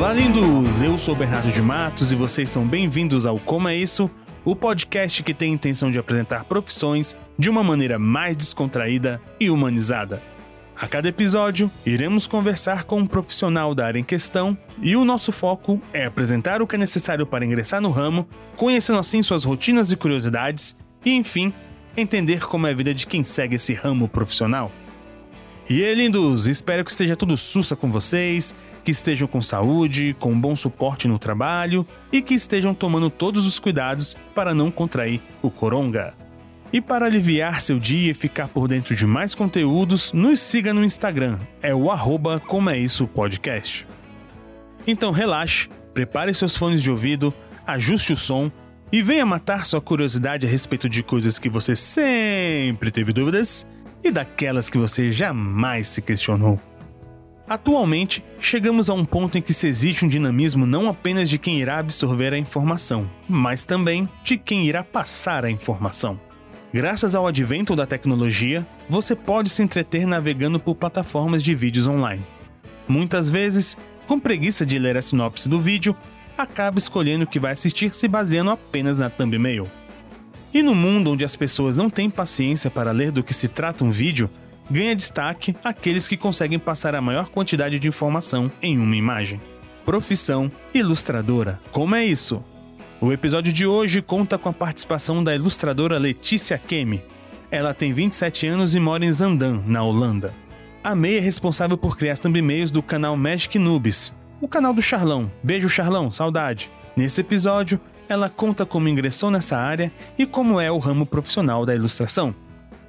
Olá, lindos! Eu sou Bernardo de Matos e vocês são bem-vindos ao Como é Isso, o podcast que tem a intenção de apresentar profissões de uma maneira mais descontraída e humanizada. A cada episódio, iremos conversar com um profissional da área em questão e o nosso foco é apresentar o que é necessário para ingressar no ramo, conhecendo assim suas rotinas e curiosidades e, enfim, entender como é a vida de quem segue esse ramo profissional. E aí, lindos, espero que esteja tudo sussa com vocês, que estejam com saúde, com bom suporte no trabalho e que estejam tomando todos os cuidados para não contrair o coronga. E para aliviar seu dia e ficar por dentro de mais conteúdos, nos siga no Instagram, é o arroba como é isso podcast. Então relaxe, prepare seus fones de ouvido, ajuste o som e venha matar sua curiosidade a respeito de coisas que você sempre teve dúvidas e daquelas que você jamais se questionou. Atualmente, chegamos a um ponto em que se existe um dinamismo não apenas de quem irá absorver a informação, mas também de quem irá passar a informação. Graças ao advento da tecnologia, você pode se entreter navegando por plataformas de vídeos online. Muitas vezes, com preguiça de ler a sinopse do vídeo, acaba escolhendo o que vai assistir se baseando apenas na thumbnail. E no mundo onde as pessoas não têm paciência para ler do que se trata um vídeo, ganha destaque aqueles que conseguem passar a maior quantidade de informação em uma imagem. Profissão ilustradora. Como é isso? O episódio de hoje conta com a participação da ilustradora Letícia Kemi. Ela tem 27 anos e mora em Zandam, na Holanda. A May é responsável por criar thumbnails do canal Magic Noobs, o canal do Charlão. Beijo, Charlão, saudade. Nesse episódio, ela conta como ingressou nessa área e como é o ramo profissional da ilustração.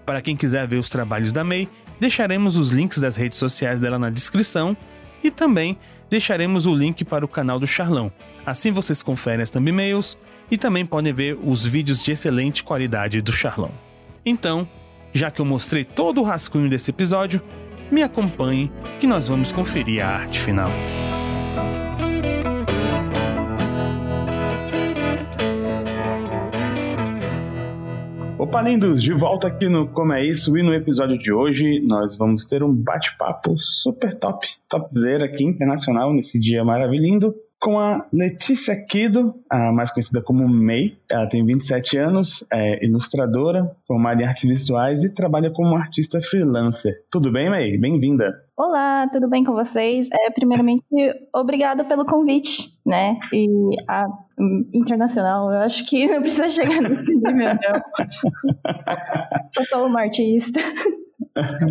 Para quem quiser ver os trabalhos da May, deixaremos os links das redes sociais dela na descrição e também deixaremos o link para o canal do Charlão. Assim vocês conferem as thumbnails e também podem ver os vídeos de excelente qualidade do Charlão. Então, já que eu mostrei todo o rascunho desse episódio, me acompanhe que nós vamos conferir a arte final. Opa, lindos! De volta aqui no Como é Isso e no episódio de hoje nós vamos ter um bate-papo super top, topzera aqui internacional nesse dia maravilhoso com a Letícia Kido, a mais conhecida como May. Ela tem 27 anos, é ilustradora, formada em artes visuais e trabalha como artista freelancer. Tudo bem, May? Bem-vinda. Olá, tudo bem com vocês? É, primeiramente, obrigado pelo convite, né? E a um, internacional, eu acho que não precisa chegar nesse nível, não. Eu sou uma artista.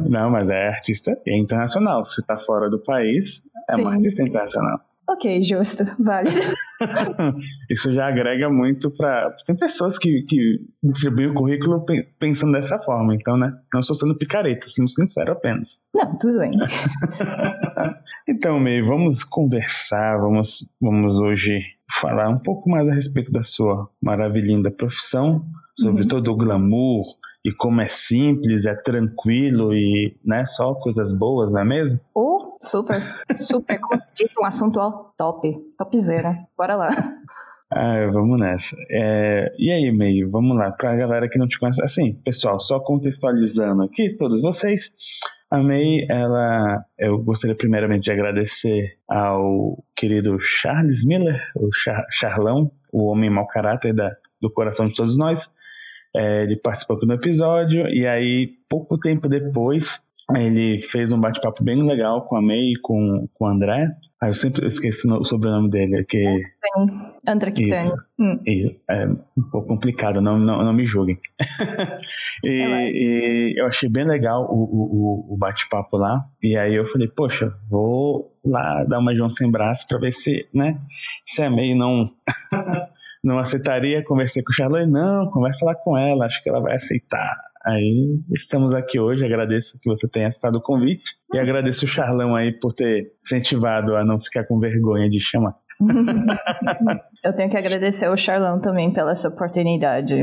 Não, mas é artista internacional. Você está fora do país, é Sim. uma artista internacional. Ok, justo, vale. Isso já agrega muito para. Tem pessoas que, que distribuem o currículo pensando dessa forma, então, né? Não estou sendo picareta, sendo sincero apenas. Não, tudo bem. então, May, vamos conversar, vamos, vamos hoje falar um pouco mais a respeito da sua maravilhinda profissão, sobre uhum. todo o glamour e como é simples, é tranquilo e né, só coisas boas, não é mesmo? Oh, Super, super. Um assunto top, topzera. Bora lá. Ah, vamos nessa. É, e aí, meio, vamos lá, pra galera que não te conhece. Assim, pessoal, só contextualizando aqui, todos vocês. A May, ela, eu gostaria primeiramente de agradecer ao querido Charles Miller, o Char, Charlão, o homem mau caráter da, do coração de todos nós. É, ele participou aqui no episódio, e aí, pouco tempo depois, ele fez um bate-papo bem legal com a May e com, com o André. Ah, eu sempre esqueci o sobrenome dele, que... André Kitani. Hum. É um pouco complicado, não, não, não me julguem. e, e, eu achei bem legal o, o, o bate-papo lá. E aí eu falei, poxa, vou lá dar uma João sem braço para ver se, né, se a May não... não aceitaria, conversei com o Charlotte, não, conversa lá com ela, acho que ela vai aceitar. Aí estamos aqui hoje, agradeço que você tenha aceitado o convite e agradeço o Charlão aí por ter incentivado a não ficar com vergonha de chamar. Eu tenho que agradecer ao Charlão também pela essa oportunidade.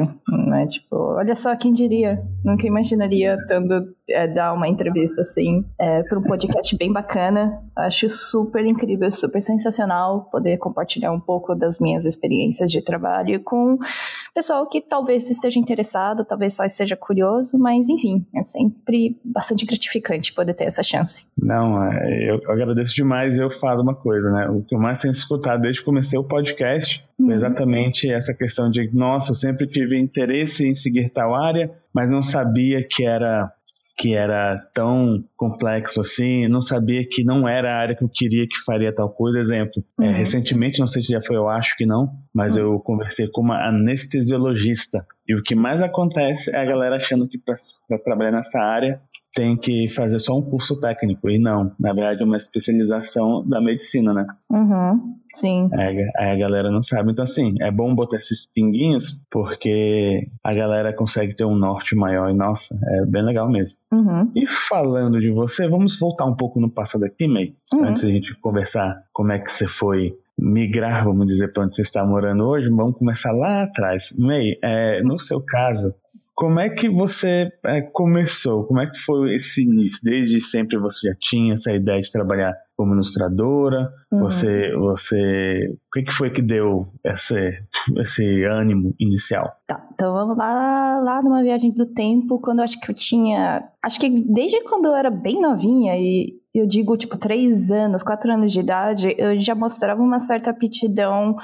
Né? Tipo, olha só, quem diria? Nunca imaginaria tendo é, dar uma entrevista assim é, para um podcast bem bacana. Acho super incrível, super sensacional poder compartilhar um pouco das minhas experiências de trabalho com pessoal que talvez esteja interessado, talvez só esteja curioso, mas enfim, é sempre bastante gratificante poder ter essa chance. Não, é, eu agradeço demais e eu falo uma coisa, né? O que eu mais tenho escutado desde que comecei o podcast uhum. exatamente essa questão de, nossa, eu sempre tive interesse em seguir tal área, mas não sabia que era que era tão complexo assim, não sabia que não era a área que eu queria que faria tal coisa. Exemplo, é, uhum. é, recentemente, não sei se já foi, eu acho que não, mas uhum. eu conversei com uma anestesiologista. E o que mais acontece é a galera achando que para trabalhar nessa área tem que fazer só um curso técnico. E não, na verdade é uma especialização da medicina, né? Uhum, sim. Aí, a galera não sabe. Então, assim, é bom botar esses pinguinhos, porque a galera consegue ter um norte maior. E, nossa, é bem legal mesmo. Uhum. E falando de você, vamos voltar um pouco no passado aqui, May, uhum. antes da gente conversar como é que você foi migrar, vamos dizer, para onde você está morando hoje, vamos começar lá atrás. May, é, no seu caso, como é que você é, começou? Como é que foi esse início? Desde sempre você já tinha essa ideia de trabalhar como ilustradora? Uhum. Você, você, o que, que foi que deu esse, esse ânimo inicial? Tá, então vamos lá, lá numa viagem do tempo, quando eu acho que eu tinha, acho que desde quando eu era bem novinha e eu digo, tipo, três anos, quatro anos de idade, eu já mostrava uma certa aptidão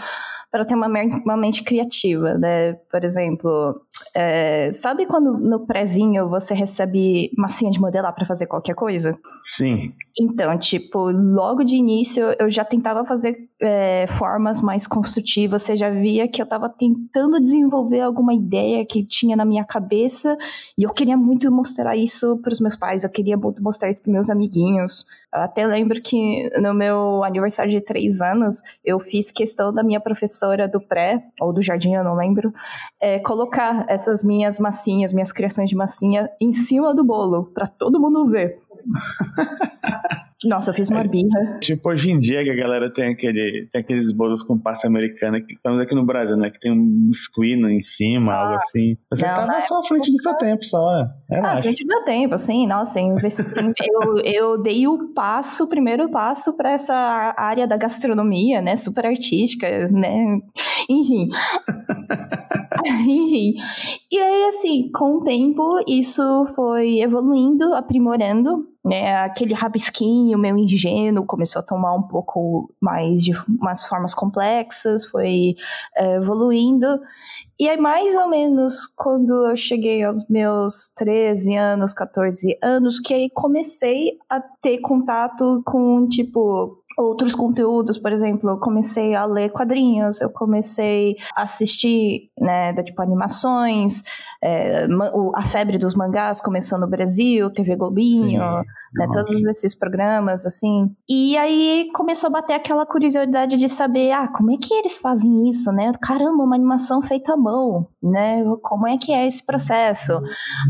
para ter uma, uma mente criativa, né? Por exemplo, é, sabe quando no prézinho você recebe massinha de modelar para fazer qualquer coisa? Sim. Então, tipo, logo de início eu já tentava fazer é, formas mais construtivas, você já via que eu estava tentando desenvolver alguma ideia que tinha na minha cabeça e eu queria muito mostrar isso para os meus pais, eu queria muito mostrar isso para meus amiguinhos. Até lembro que no meu aniversário de três anos, eu fiz questão da minha professora do pré, ou do jardim, eu não lembro, é, colocar essas minhas massinhas, minhas criações de massinha, em cima do bolo, para todo mundo ver. Nossa, eu fiz uma birra. Tipo, hoje em dia que a galera tem, aquele, tem aqueles bolos com pasta americana, que estamos aqui no Brasil, né? Que tem um biscuit em cima, ah, algo assim. Você não, tava só à frente do seu tempo, só. É, à frente do meu tempo, assim, nossa, eu, eu dei o passo, o primeiro passo para essa área da gastronomia, né? Super artística, né? Enfim. Enfim. E aí, assim, com o tempo, isso foi evoluindo, aprimorando, né? Aquele rabisquinho meu ingênuo começou a tomar um pouco mais de umas formas complexas, foi é, evoluindo. E aí, mais ou menos quando eu cheguei aos meus 13 anos, 14 anos, que aí comecei a ter contato com, tipo, outros conteúdos, por exemplo, eu comecei a ler quadrinhos, eu comecei a assistir, né, da, tipo, animações, é, a febre dos mangás começou no Brasil, TV Globinho, né, todos esses programas, assim. E aí começou a bater aquela curiosidade de saber, ah, como é que eles fazem isso, né? Caramba, uma animação feita à mão, né? Como é que é esse processo?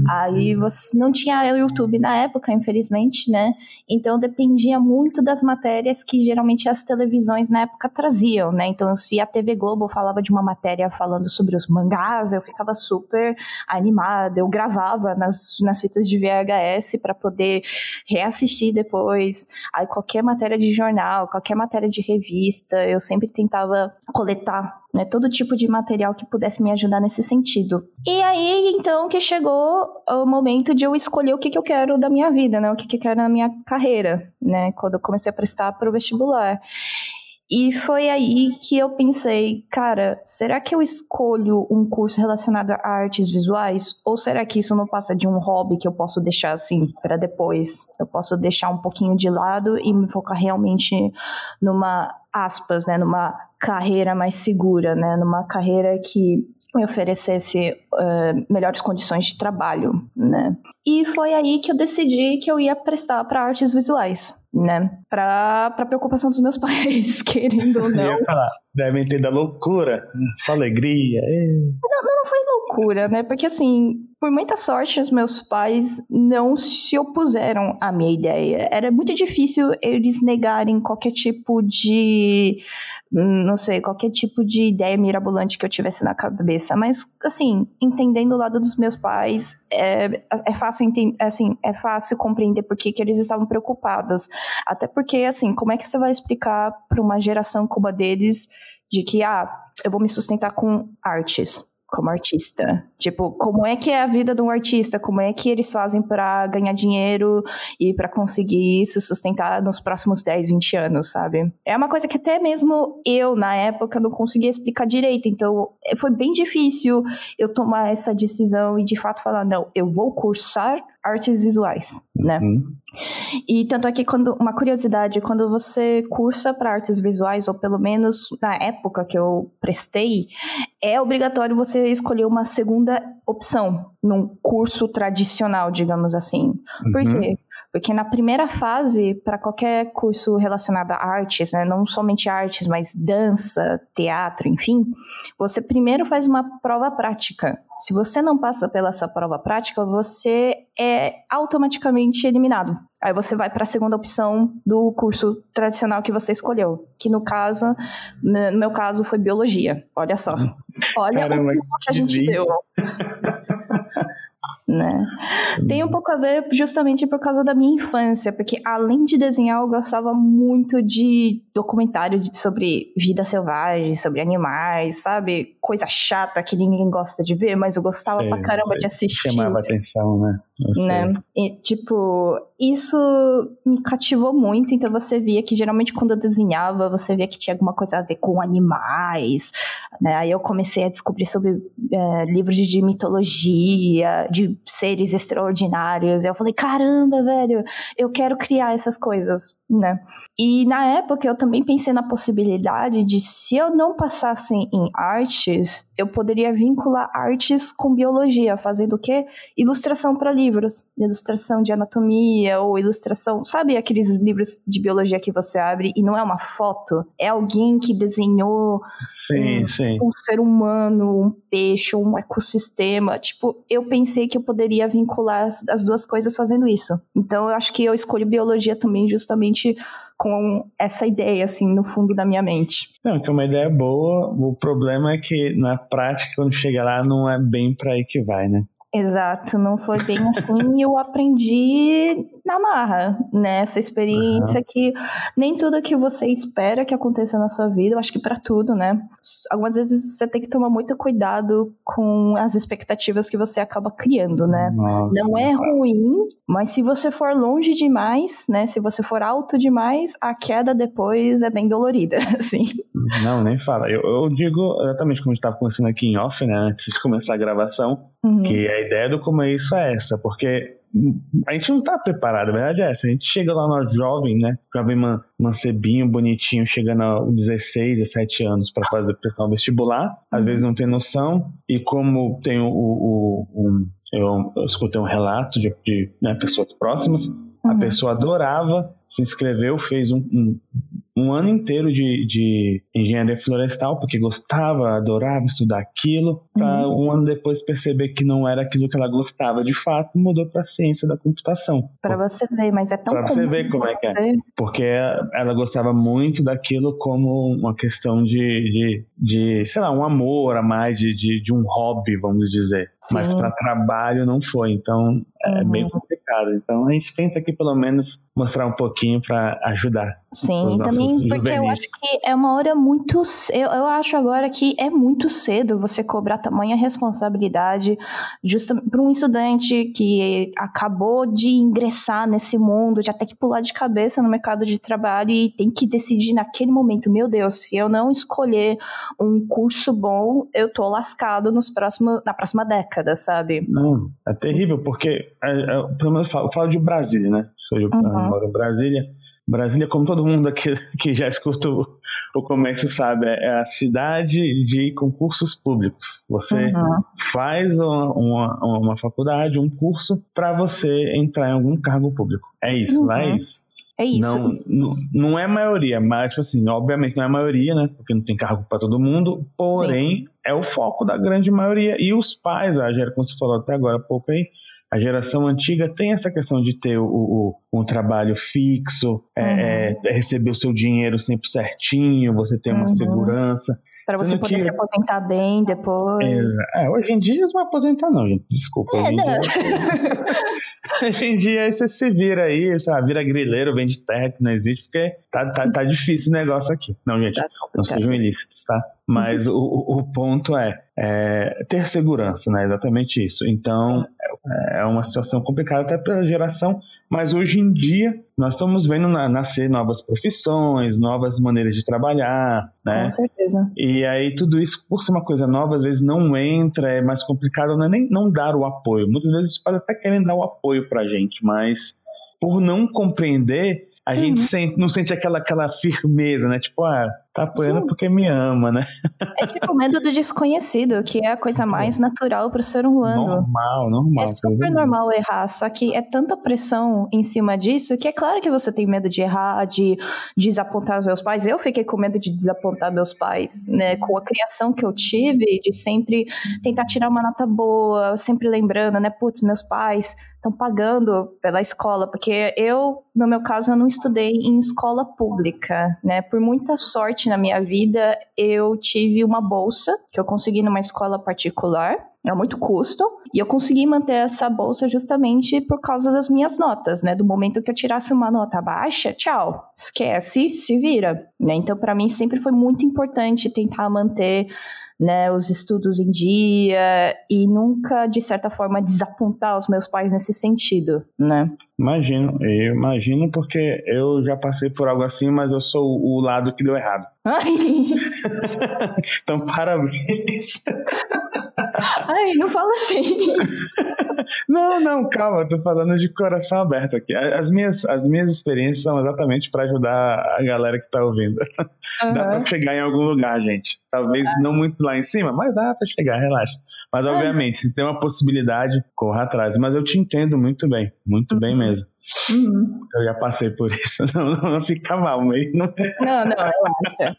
Aí você não tinha YouTube na época, infelizmente, né? Então dependia muito das matérias que geralmente as televisões na época traziam, né? Então se a TV Globo falava de uma matéria falando sobre os mangás, eu ficava super animada, eu gravava nas, nas fitas de VHS para poder reassistir depois. Aí qualquer matéria de jornal, qualquer matéria de revista, eu sempre tentava coletar né, todo tipo de material que pudesse me ajudar nesse sentido. E aí, então, que chegou o momento de eu escolher o que, que eu quero da minha vida, né, o que, que eu quero na minha carreira, né, quando eu comecei a prestar para o vestibular. E foi aí que eu pensei, cara, será que eu escolho um curso relacionado a artes visuais? Ou será que isso não passa de um hobby que eu posso deixar assim para depois? Eu posso deixar um pouquinho de lado e me focar realmente numa aspas, né, numa carreira mais segura, né, numa carreira que me oferecesse uh, melhores condições de trabalho, né? E foi aí que eu decidi que eu ia prestar para artes visuais, né? Para preocupação dos meus pais, querendo ou não. Eu ia falar, devem ter da loucura, só alegria. Não, não, não foi loucura, né? Porque assim, por muita sorte, os meus pais não se opuseram à minha ideia. Era muito difícil eles negarem qualquer tipo de não sei, qualquer tipo de ideia mirabolante que eu tivesse na cabeça. Mas, assim, entendendo o lado dos meus pais, é, é fácil assim, é fácil compreender por que, que eles estavam preocupados. Até porque, assim, como é que você vai explicar para uma geração como a deles de que, ah, eu vou me sustentar com artes? Como artista. Tipo, como é que é a vida de um artista? Como é que eles fazem para ganhar dinheiro e para conseguir se sustentar nos próximos 10, 20 anos, sabe? É uma coisa que até mesmo eu, na época, não conseguia explicar direito. Então, foi bem difícil eu tomar essa decisão e de fato falar: não, eu vou cursar artes visuais, né? Uhum. E tanto é que quando uma curiosidade, quando você cursa para artes visuais, ou pelo menos na época que eu prestei, é obrigatório você escolher uma segunda opção num curso tradicional, digamos assim. Uhum. Por quê? Porque na primeira fase, para qualquer curso relacionado a artes, né, não somente artes, mas dança, teatro, enfim, você primeiro faz uma prova prática. Se você não passa pela essa prova prática, você é automaticamente eliminado. Aí você vai para a segunda opção do curso tradicional que você escolheu, que no caso, no meu caso, foi biologia. Olha só. Olha Caramba, o que a gente deu. né? Tem um pouco a ver justamente por causa da minha infância, porque além de desenhar, eu gostava muito de documentário sobre vida selvagem, sobre animais, sabe? Coisa chata que ninguém gosta de ver, mas eu gostava sei, pra caramba sei. de assistir. Chamava atenção, né? né? E, tipo, isso me cativou muito, então você via que geralmente quando eu desenhava, você via que tinha alguma coisa a ver com animais, né? Aí eu comecei a descobrir sobre é, livros de mitologia, de seres extraordinários. Eu falei, caramba, velho, eu quero criar essas coisas, né? E na época eu também pensei na possibilidade de se eu não passasse em artes, eu poderia vincular artes com biologia, fazendo o quê? Ilustração para livros, ilustração de anatomia ou ilustração, sabe aqueles livros de biologia que você abre e não é uma foto, é alguém que desenhou sim, um, sim. um ser humano, um peixe, um ecossistema. Tipo, eu pensei que eu poderia vincular as, as duas coisas fazendo isso. Então eu acho que eu escolho biologia também justamente com essa ideia, assim, no fundo da minha mente. Não, que é uma ideia boa, o problema é que na prática, quando chega lá, não é bem para aí que vai, né? Exato, não foi bem assim e eu aprendi na marra, né? Essa experiência uhum. que nem tudo que você espera que aconteça na sua vida, eu acho que para tudo, né? Algumas vezes você tem que tomar muito cuidado com as expectativas que você acaba criando, né? Nossa, não é ruim, mas se você for longe demais, né? Se você for alto demais, a queda depois é bem dolorida, assim. Não, nem fala. Eu, eu digo exatamente como a gente estava conversando aqui em off, né? Antes de começar a gravação, uhum. que a ideia do como é isso é essa, porque a gente não tá preparado, a verdade é essa. A gente chega lá no jovem, né? Jovem man, mancebinho, bonitinho, chegando aos 16, 17 anos para fazer pressão vestibular, às uhum. vezes não tem noção, e como tem o. o, o eu, eu, escutei um relato de, de né, pessoas próximas, uhum. a pessoa adorava, se inscreveu, fez um, um um ano inteiro de, de engenharia florestal, porque gostava, adorava estudar aquilo, para uhum. um ano depois perceber que não era aquilo que ela gostava de fato, mudou para ciência da computação. Para você ver, mas é tão Para você ver como é que é. Porque ela gostava muito daquilo como uma questão de, de, de sei lá, um amor a mais, de, de, de um hobby, vamos dizer. Sim. Mas para trabalho não foi. Então é uhum. meio complicado. Então a gente tenta aqui pelo menos mostrar um pouquinho para ajudar. Sim, também porque juvenis. eu acho que é uma hora muito. Eu, eu acho agora que é muito cedo você cobrar tamanha responsabilidade para um estudante que acabou de ingressar nesse mundo, já tem que pular de cabeça no mercado de trabalho e tem que decidir naquele momento: meu Deus, se eu não escolher um curso bom, eu tô lascado nos próximos, na próxima década, sabe? Não, é terrível, porque, é, é, pelo menos eu falo, eu falo de Brasília, né? Eu uhum. moro em Brasília. Brasília, como todo mundo aqui que já escuta o, comércio sabe, é a cidade de concursos públicos. Você uhum. faz uma, uma, uma, faculdade, um curso, para você entrar em algum cargo público. É isso, uhum. lá é isso. É isso. Não, não, não é maioria, mas, tipo assim, obviamente não é maioria, né? Porque não tem cargo para todo mundo, porém Sim. é o foco da grande maioria. E os pais, a Gera, como você falou até agora há pouco aí, a geração antiga tem essa questão de ter o, o um trabalho fixo, é, uhum. é, é, receber o seu dinheiro sempre certinho, você ter uma uhum. segurança. Para você poder que... se aposentar bem depois. É, hoje em dia vão aposentar, não, gente. Desculpa. É, hoje, em dia, hoje em dia você se vira aí, sabe, vira grileiro, vende terra que não existe, porque tá, tá, tá difícil o negócio aqui. Não, gente, tá não sejam ilícitos, tá? Mas o, o ponto é, é, ter segurança, né? Exatamente isso. Então, é, é uma situação complicada até pela geração mas hoje em dia nós estamos vendo nascer novas profissões, novas maneiras de trabalhar, né? Com certeza. E aí tudo isso, por ser uma coisa nova, às vezes não entra, é mais complicado, não é nem não dar o apoio. Muitas vezes os pais até querem dar o apoio pra gente, mas por não compreender, a uhum. gente sente, não sente aquela, aquela firmeza, né? Tipo, ah, tá apoiando Sim. porque me ama, né? É tipo medo do desconhecido, que é a coisa mais natural para o ser humano. Normal, normal. É super normal errar, só que é tanta pressão em cima disso que é claro que você tem medo de errar, de desapontar meus pais. Eu fiquei com medo de desapontar meus pais, né? Com a criação que eu tive, de sempre tentar tirar uma nota boa, sempre lembrando, né? Putz, meus pais estão pagando pela escola, porque eu, no meu caso, eu não estudei em escola pública, né? Por muita sorte na minha vida, eu tive uma bolsa que eu consegui numa escola particular, era muito custo, e eu consegui manter essa bolsa justamente por causa das minhas notas, né? Do momento que eu tirasse uma nota baixa, tchau, esquece, se vira, né? Então, para mim sempre foi muito importante tentar manter né, os estudos em dia e nunca, de certa forma, desapontar os meus pais nesse sentido, né? Imagino, eu imagino porque eu já passei por algo assim, mas eu sou o lado que deu errado. então, parabéns. Ai, não fala assim. não, não, calma, eu tô falando de coração aberto aqui. As minhas, as minhas experiências são exatamente para ajudar a galera que tá ouvindo. Uhum. Dá pra chegar em algum lugar, gente. Talvez uhum. não muito lá em cima, mas dá pra chegar, relaxa. Mas, obviamente, se tem uma possibilidade, corra atrás. Mas eu te entendo muito bem, muito uhum. bem mesmo. Uhum. Eu já passei por isso. Não, não, não fica mal, mas não. Não, não, relaxa. É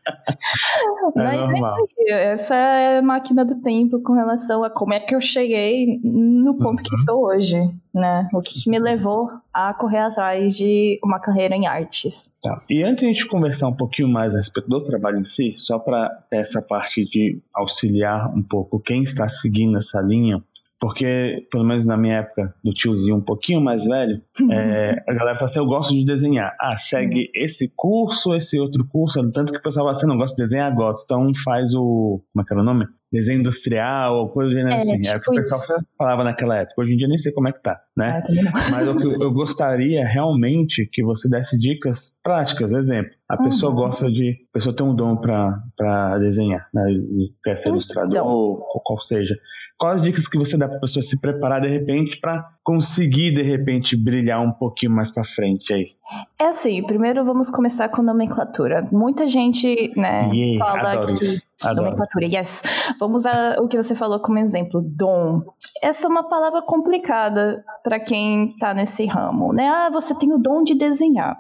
mas é normal. É, essa é a máquina do tempo com relação a como é que eu cheguei no ponto uhum. que estou hoje, né? O que, que, me levou a correr atrás de uma carreira em artes. Tá. E antes de a gente conversar um pouquinho mais a respeito do trabalho em si, só para essa parte de auxiliar um pouco quem está seguindo essa linha, porque, pelo menos na minha época, do tiozinho um pouquinho mais velho, uhum. é, a galera fala assim: eu gosto de desenhar. Ah, segue uhum. esse curso, esse outro curso. Tanto que o pessoal fala assim: não gosto de desenhar, gosto. Então faz o. Como é que era o nome? Desenho industrial ou coisa do gênero é, assim. Tipo é o que o pessoal isso. falava naquela época. Hoje em dia nem sei como é que tá, né? Ah, Mas que eu gostaria realmente que você desse dicas práticas. Exemplo, a pessoa uhum. gosta de. A pessoa tem um dom para desenhar, né? Quer ser ilustrador, ou, ou qual seja quais as dicas que você dá para a pessoa se preparar de repente para conseguir de repente brilhar um pouquinho mais para frente aí? É assim, primeiro vamos começar com nomenclatura. Muita gente, né, yeah, fala adoro que isso. Adoro. nomenclatura, yes. Vamos usar o que você falou como exemplo, dom. Essa é uma palavra complicada para quem está nesse ramo, né? Ah, você tem o dom de desenhar.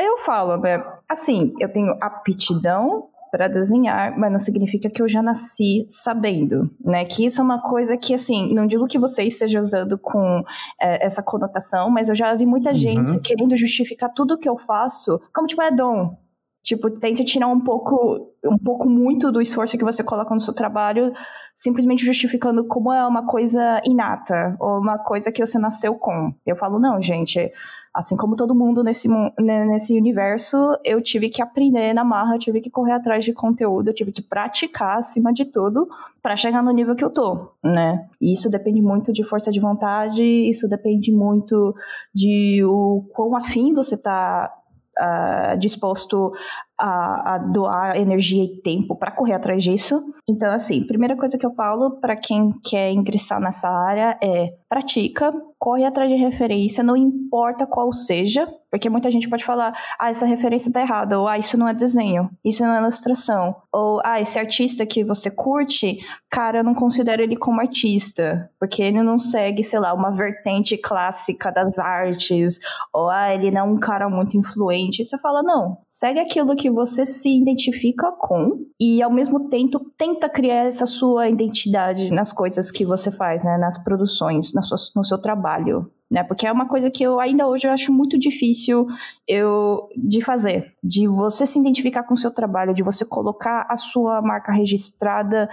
Eu falo, né? Assim, eu tenho aptidão para desenhar, mas não significa que eu já nasci sabendo, né? Que isso é uma coisa que, assim, não digo que você esteja usando com é, essa conotação, mas eu já vi muita uhum. gente querendo justificar tudo que eu faço como, tipo, é dom. Tipo, tenta tirar um pouco, um pouco muito do esforço que você coloca no seu trabalho, simplesmente justificando como é uma coisa inata, ou uma coisa que você nasceu com. Eu falo, não, gente, Assim como todo mundo nesse, né, nesse universo, eu tive que aprender na marra, tive que correr atrás de conteúdo, eu tive que praticar acima de tudo para chegar no nível que eu tô, né? E isso depende muito de força de vontade, isso depende muito de o quão afim você tá uh, disposto a, a doar energia e tempo para correr atrás disso. Então, assim, primeira coisa que eu falo para quem quer ingressar nessa área é pratica, corre atrás de referência, não importa qual seja, porque muita gente pode falar, ah, essa referência tá errada, ou ah, isso não é desenho, isso não é ilustração, ou ah, esse artista que você curte, cara, eu não considero ele como artista, porque ele não segue, sei lá, uma vertente clássica das artes, ou ah, ele não é um cara muito influente. Você fala, não, segue aquilo que você se identifica com e ao mesmo tempo tenta criar essa sua identidade nas coisas que você faz, né, nas produções, na sua, no seu trabalho trabalho né? Porque é uma coisa que eu ainda hoje eu acho muito difícil eu de fazer, de você se identificar com o seu trabalho, de você colocar a sua marca registrada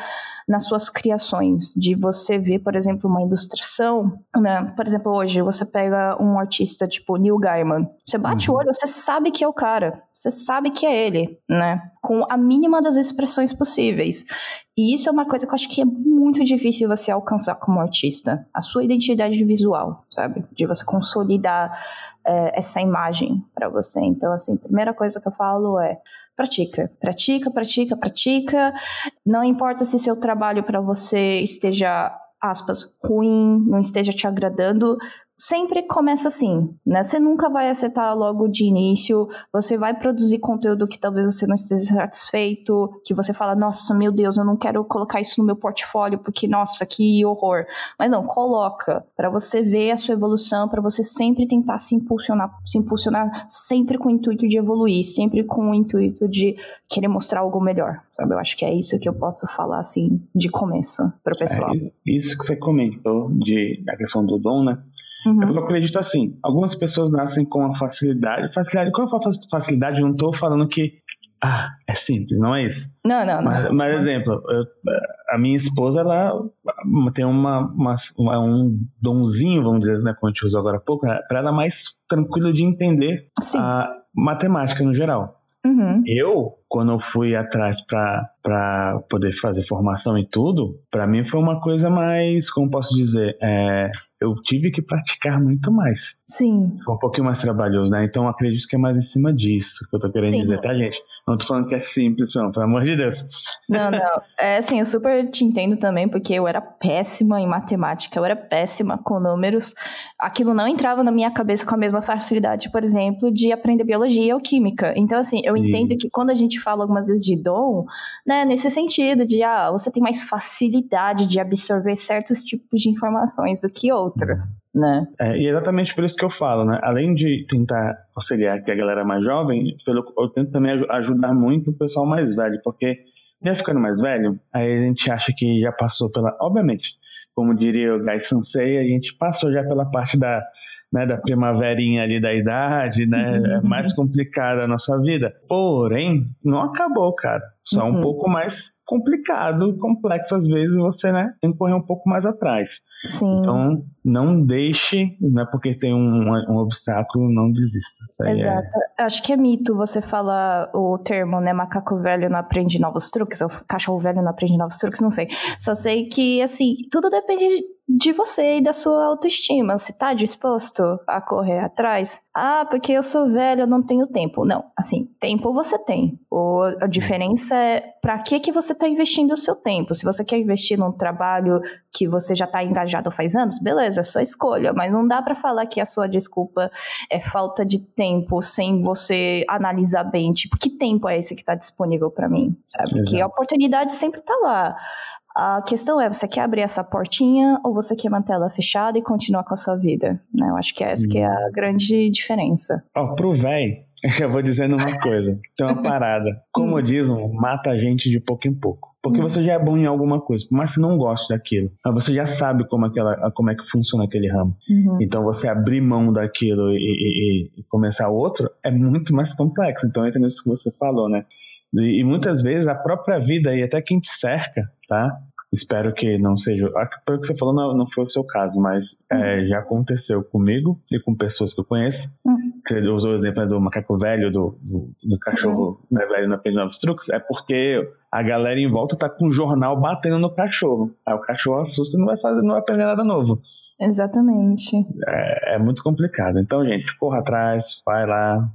nas suas criações, de você ver, por exemplo, uma ilustração, né? Por exemplo, hoje você pega um artista tipo Neil Gaiman, você bate uhum. o olho, você sabe que é o cara, você sabe que é ele, né? Com a mínima das expressões possíveis. E isso é uma coisa que eu acho que é muito difícil você alcançar como artista. A sua identidade visual, sabe? De você consolidar é, essa imagem para você. Então, assim, primeira coisa que eu falo é pratica, pratica, pratica, pratica. Não importa se seu trabalho para você esteja aspas, ruim, não esteja te agradando, sempre começa assim, né? Você nunca vai acertar logo de início, você vai produzir conteúdo que talvez você não esteja satisfeito, que você fala, nossa, meu Deus, eu não quero colocar isso no meu portfólio porque, nossa, que horror. Mas não, coloca, para você ver a sua evolução, para você sempre tentar se impulsionar, se impulsionar sempre com o intuito de evoluir, sempre com o intuito de querer mostrar algo melhor, sabe? Eu acho que é isso que eu posso falar, assim, de começo para o pessoal. É, isso que você comentou de a questão do dom, né? Uhum. Eu acredito assim, algumas pessoas nascem com a facilidade. Facilidade, quando eu falo facilidade, eu não estou falando que ah, é simples, não é isso? Não, não, não. Mas, mas exemplo, eu, a minha esposa, ela tem uma, uma, um donzinho, vamos dizer, né, como a gente usou agora há pouco, né, para ela mais tranquilo de entender Sim. a matemática no geral. Uhum. Eu, quando eu fui atrás para poder fazer formação e tudo, para mim foi uma coisa mais, como posso dizer, é, eu tive que praticar muito mais. Sim. Foi um pouquinho mais trabalhoso, né? Então acredito que é mais em cima disso que eu tô querendo Sim. dizer, tá, gente? Não tô falando que é simples, não, pelo amor de Deus. Não, não. É assim, eu super te entendo também, porque eu era péssima em matemática, eu era péssima com números. Aquilo não entrava na minha cabeça com a mesma facilidade, por exemplo, de aprender biologia ou química. Então, assim, eu Sim. entendo que quando a gente fala algumas vezes de dom, né, nesse sentido de, ah, você tem mais facilidade de absorver certos tipos de informações do que outros né? É, e é exatamente por isso que eu falo, né? Além de tentar auxiliar aqui a galera mais jovem, pelo, eu tento também ajudar muito o pessoal mais velho, porque já ficando mais velho, aí a gente acha que já passou pela. Obviamente, como diria o Guy Sansei, a gente passou já pela parte da, né, da primaverinha ali da idade, né? Uhum. É mais complicada a nossa vida. Porém, não acabou, cara. Só uhum. um pouco mais complicado, complexo às vezes, você né, tem que correr um pouco mais atrás. Sim. Então, não deixe, não é porque tem um, um obstáculo, não desista. É Exato. É... Acho que é mito você falar o termo, né, macaco velho não aprende novos truques, ou cachorro velho não aprende novos truques, não sei. Só sei que, assim, tudo depende de você e da sua autoestima. Você tá disposto a correr atrás? Ah, porque eu sou velho, eu não tenho tempo. Não, assim, tempo você tem. O, a diferença é para que que você está investindo o seu tempo. Se você quer investir num trabalho que você já está engajado faz anos, beleza, é sua escolha. Mas não dá para falar que a sua desculpa é falta de tempo sem você analisar bem, tipo, que tempo é esse que está disponível para mim, sabe? Exato. Que a oportunidade sempre está lá. A questão é, você quer abrir essa portinha ou você quer manter ela fechada e continuar com a sua vida? Né? Eu acho que essa que é a grande diferença. Ó, oh, pro velho, eu vou dizendo uma coisa. Tem uma parada. Comodismo mata a gente de pouco em pouco. Porque você já é bom em alguma coisa, mas você não gosta daquilo. Mas você já sabe como, aquela, como é que funciona aquele ramo. Uhum. Então você abrir mão daquilo e, e, e, começar outro é muito mais complexo. Então entra nisso que você falou, né? E, e muitas vezes a própria vida e até quem te cerca, tá? Espero que não seja. Pelo que você falou, não, não foi o seu caso, mas é, uhum. é, já aconteceu comigo e com pessoas que eu conheço. Uhum. Você usou o exemplo do macaco velho, do, do, do cachorro uhum. né, velho na aprende novos truques. É porque a galera em volta tá com um jornal batendo no cachorro. Aí o cachorro assusta e não vai fazer, não vai aprender nada novo. Exatamente. É, é, muito complicado. Então, gente, corra atrás, vai lá,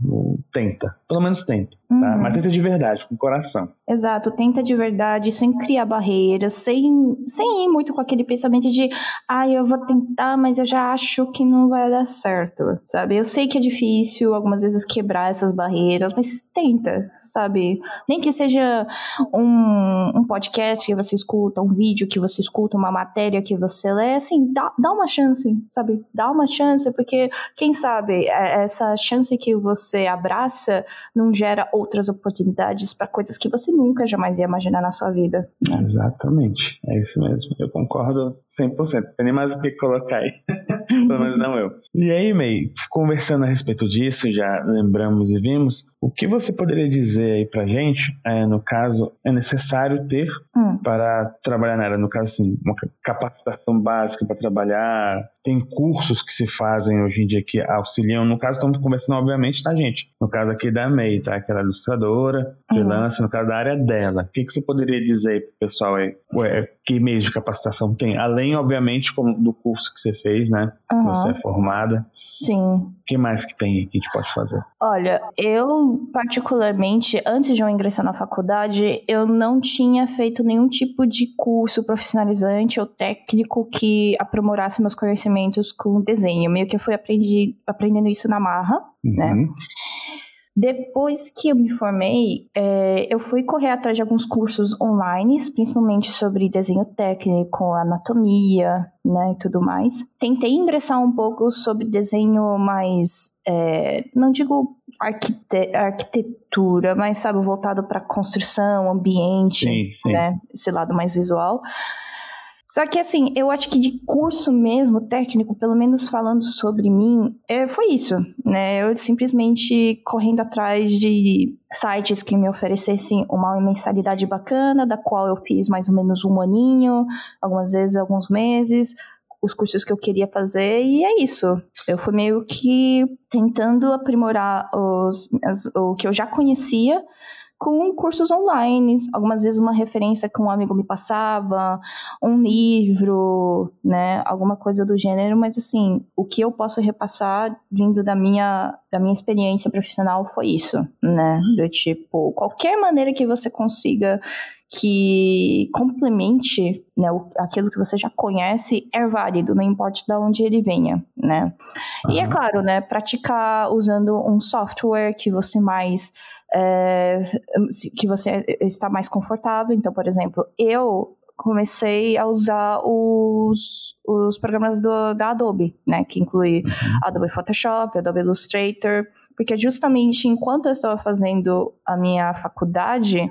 tenta. Pelo menos tenta, tá? Uhum. Mas tenta de verdade, com coração. Exato, tenta de verdade, sem criar barreiras, sem, sem ir muito com aquele pensamento de, ah, eu vou tentar, mas eu já acho que não vai dar certo, sabe? Eu sei que é difícil algumas vezes quebrar essas barreiras, mas tenta, sabe? Nem que seja um, um podcast que você escuta, um vídeo que você escuta, uma matéria que você lê, assim, dá, dá uma chance, sabe? Dá uma chance, porque quem sabe é, essa chance que você abraça não gera outras oportunidades para coisas que você nunca jamais ia imaginar na sua vida. Né? Exatamente, é isso mesmo. Eu concordo 100%. Tem nem mais o que colocar aí. Pelo menos não eu. E aí, May, conversando a respeito disso, já lembramos e vimos, o que você poderia dizer aí pra gente, é, no caso, é necessário ter hum. para trabalhar na área? No caso, assim, uma capacitação básica para trabalhar, tem cursos que se fazem hoje em dia que auxiliam. No caso, estamos conversando, obviamente, tá, gente? No caso aqui da May, tá? Aquela ilustradora, freelance, uhum. no caso da área dela. O que, que você poderia dizer aí pro pessoal aí? Ué, que meios de capacitação tem? Além, obviamente, do curso que você fez, né? Uhum. Você é formada. Sim. O que mais que tem que a gente pode fazer? Olha, eu, particularmente, antes de eu ingressar na faculdade, eu não tinha feito nenhum tipo de curso profissionalizante ou técnico que aprimorasse meus conhecimentos conhecimentos com desenho. Meio que eu fui aprendi, aprendendo isso na marra, né? uhum. né? Depois que eu me formei, é, eu fui correr atrás de alguns cursos online, principalmente sobre desenho técnico, anatomia, né, e tudo mais. Tentei ingressar um pouco sobre desenho mais, é, não digo arquite arquitetura, mas sabe, voltado para construção, ambiente, sim, sim. né, esse lado mais visual. Só que assim, eu acho que de curso mesmo, técnico, pelo menos falando sobre mim, é, foi isso, né? Eu simplesmente correndo atrás de sites que me oferecessem uma mensalidade bacana, da qual eu fiz mais ou menos um aninho, algumas vezes alguns meses, os cursos que eu queria fazer, e é isso. Eu fui meio que tentando aprimorar os, as, o que eu já conhecia com cursos online, algumas vezes uma referência que um amigo me passava, um livro, né, alguma coisa do gênero, mas assim, o que eu posso repassar vindo da minha da minha experiência profissional foi isso, né? Do tipo, qualquer maneira que você consiga que complemente né, aquilo que você já conhece é válido, não importa de onde ele venha, né? Uhum. E é claro, né, praticar usando um software que você mais é, que você está mais confortável. Então, por exemplo, eu comecei a usar os, os programas do, da Adobe, né? Que inclui uhum. Adobe Photoshop, Adobe Illustrator, porque justamente enquanto eu estava fazendo a minha faculdade,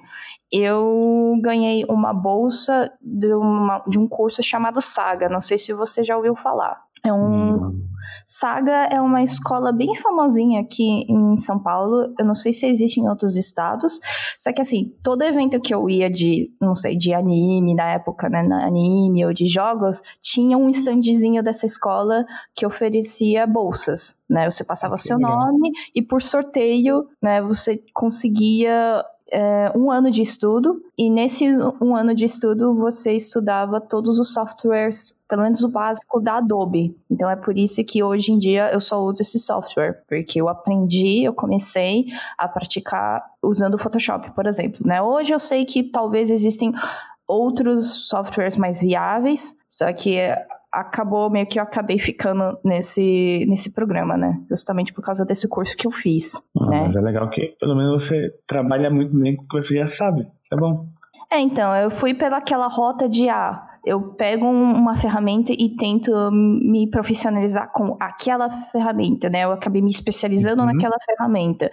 eu ganhei uma bolsa de, uma, de um curso chamado Saga. Não sei se você já ouviu falar. É um. Saga é uma escola bem famosinha aqui em São Paulo. Eu não sei se existe em outros estados. Só que assim, todo evento que eu ia de, não sei, de anime na época, né? Na anime ou de jogos, tinha um standzinho dessa escola que oferecia bolsas. Né? Você passava ah, seu legal. nome e por sorteio, né, você conseguia é, um ano de estudo, e nesse um ano de estudo você estudava todos os softwares, pelo menos o básico da Adobe. Então é por isso que hoje em dia eu só uso esse software, porque eu aprendi, eu comecei a praticar usando o Photoshop, por exemplo. Né? Hoje eu sei que talvez existem outros softwares mais viáveis, só que acabou meio que eu acabei ficando nesse, nesse programa, né? Justamente por causa desse curso que eu fiz. Ah, né? Mas é legal que pelo menos você trabalha muito bem com o que você já sabe. Isso é bom. É, então, eu fui pelaquela rota de ah, eu pego uma ferramenta e tento me profissionalizar com aquela ferramenta, né? Eu acabei me especializando uhum. naquela ferramenta.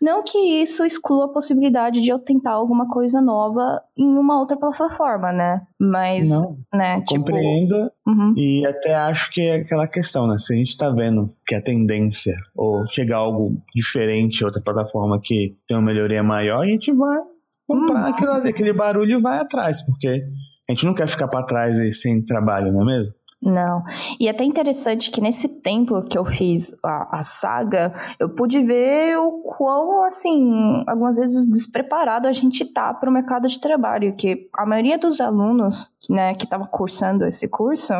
Não que isso exclua a possibilidade de eu tentar alguma coisa nova em uma outra plataforma, né? Mas, Não, né? Tipo, compreendo uhum. e até acho que é aquela questão, né? Se a gente tá vendo que a tendência ou chegar algo diferente, outra plataforma que tem uma melhoria maior, a gente vai comprar uhum. aquele barulho e vai atrás, porque a gente não quer ficar para trás aí sem trabalho, não é mesmo? Não. E é até interessante que nesse tempo que eu fiz a, a saga, eu pude ver o quão, assim, algumas vezes despreparado a gente tá para o mercado de trabalho, que a maioria dos alunos, né, que estava cursando esse curso,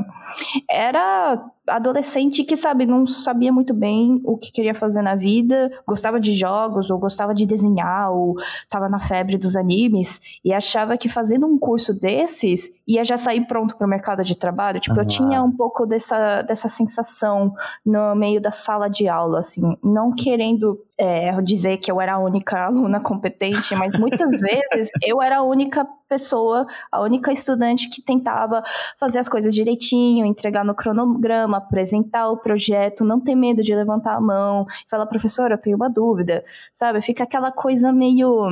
era adolescente que, sabe, não sabia muito bem o que queria fazer na vida, gostava de jogos, ou gostava de desenhar, ou estava na febre dos animes, e achava que fazendo um curso desses ia já sair pronto para o mercado de trabalho. Tipo, uhum. eu tinha um pouco dessa, dessa sensação no meio da sala de aula, assim, não querendo é, dizer que eu era a única aluna competente, mas muitas vezes eu era a única pessoa, a única estudante que tentava fazer as coisas direitinho, entregar no cronograma, apresentar o projeto, não ter medo de levantar a mão, falar, professora, eu tenho uma dúvida, sabe? Fica aquela coisa meio.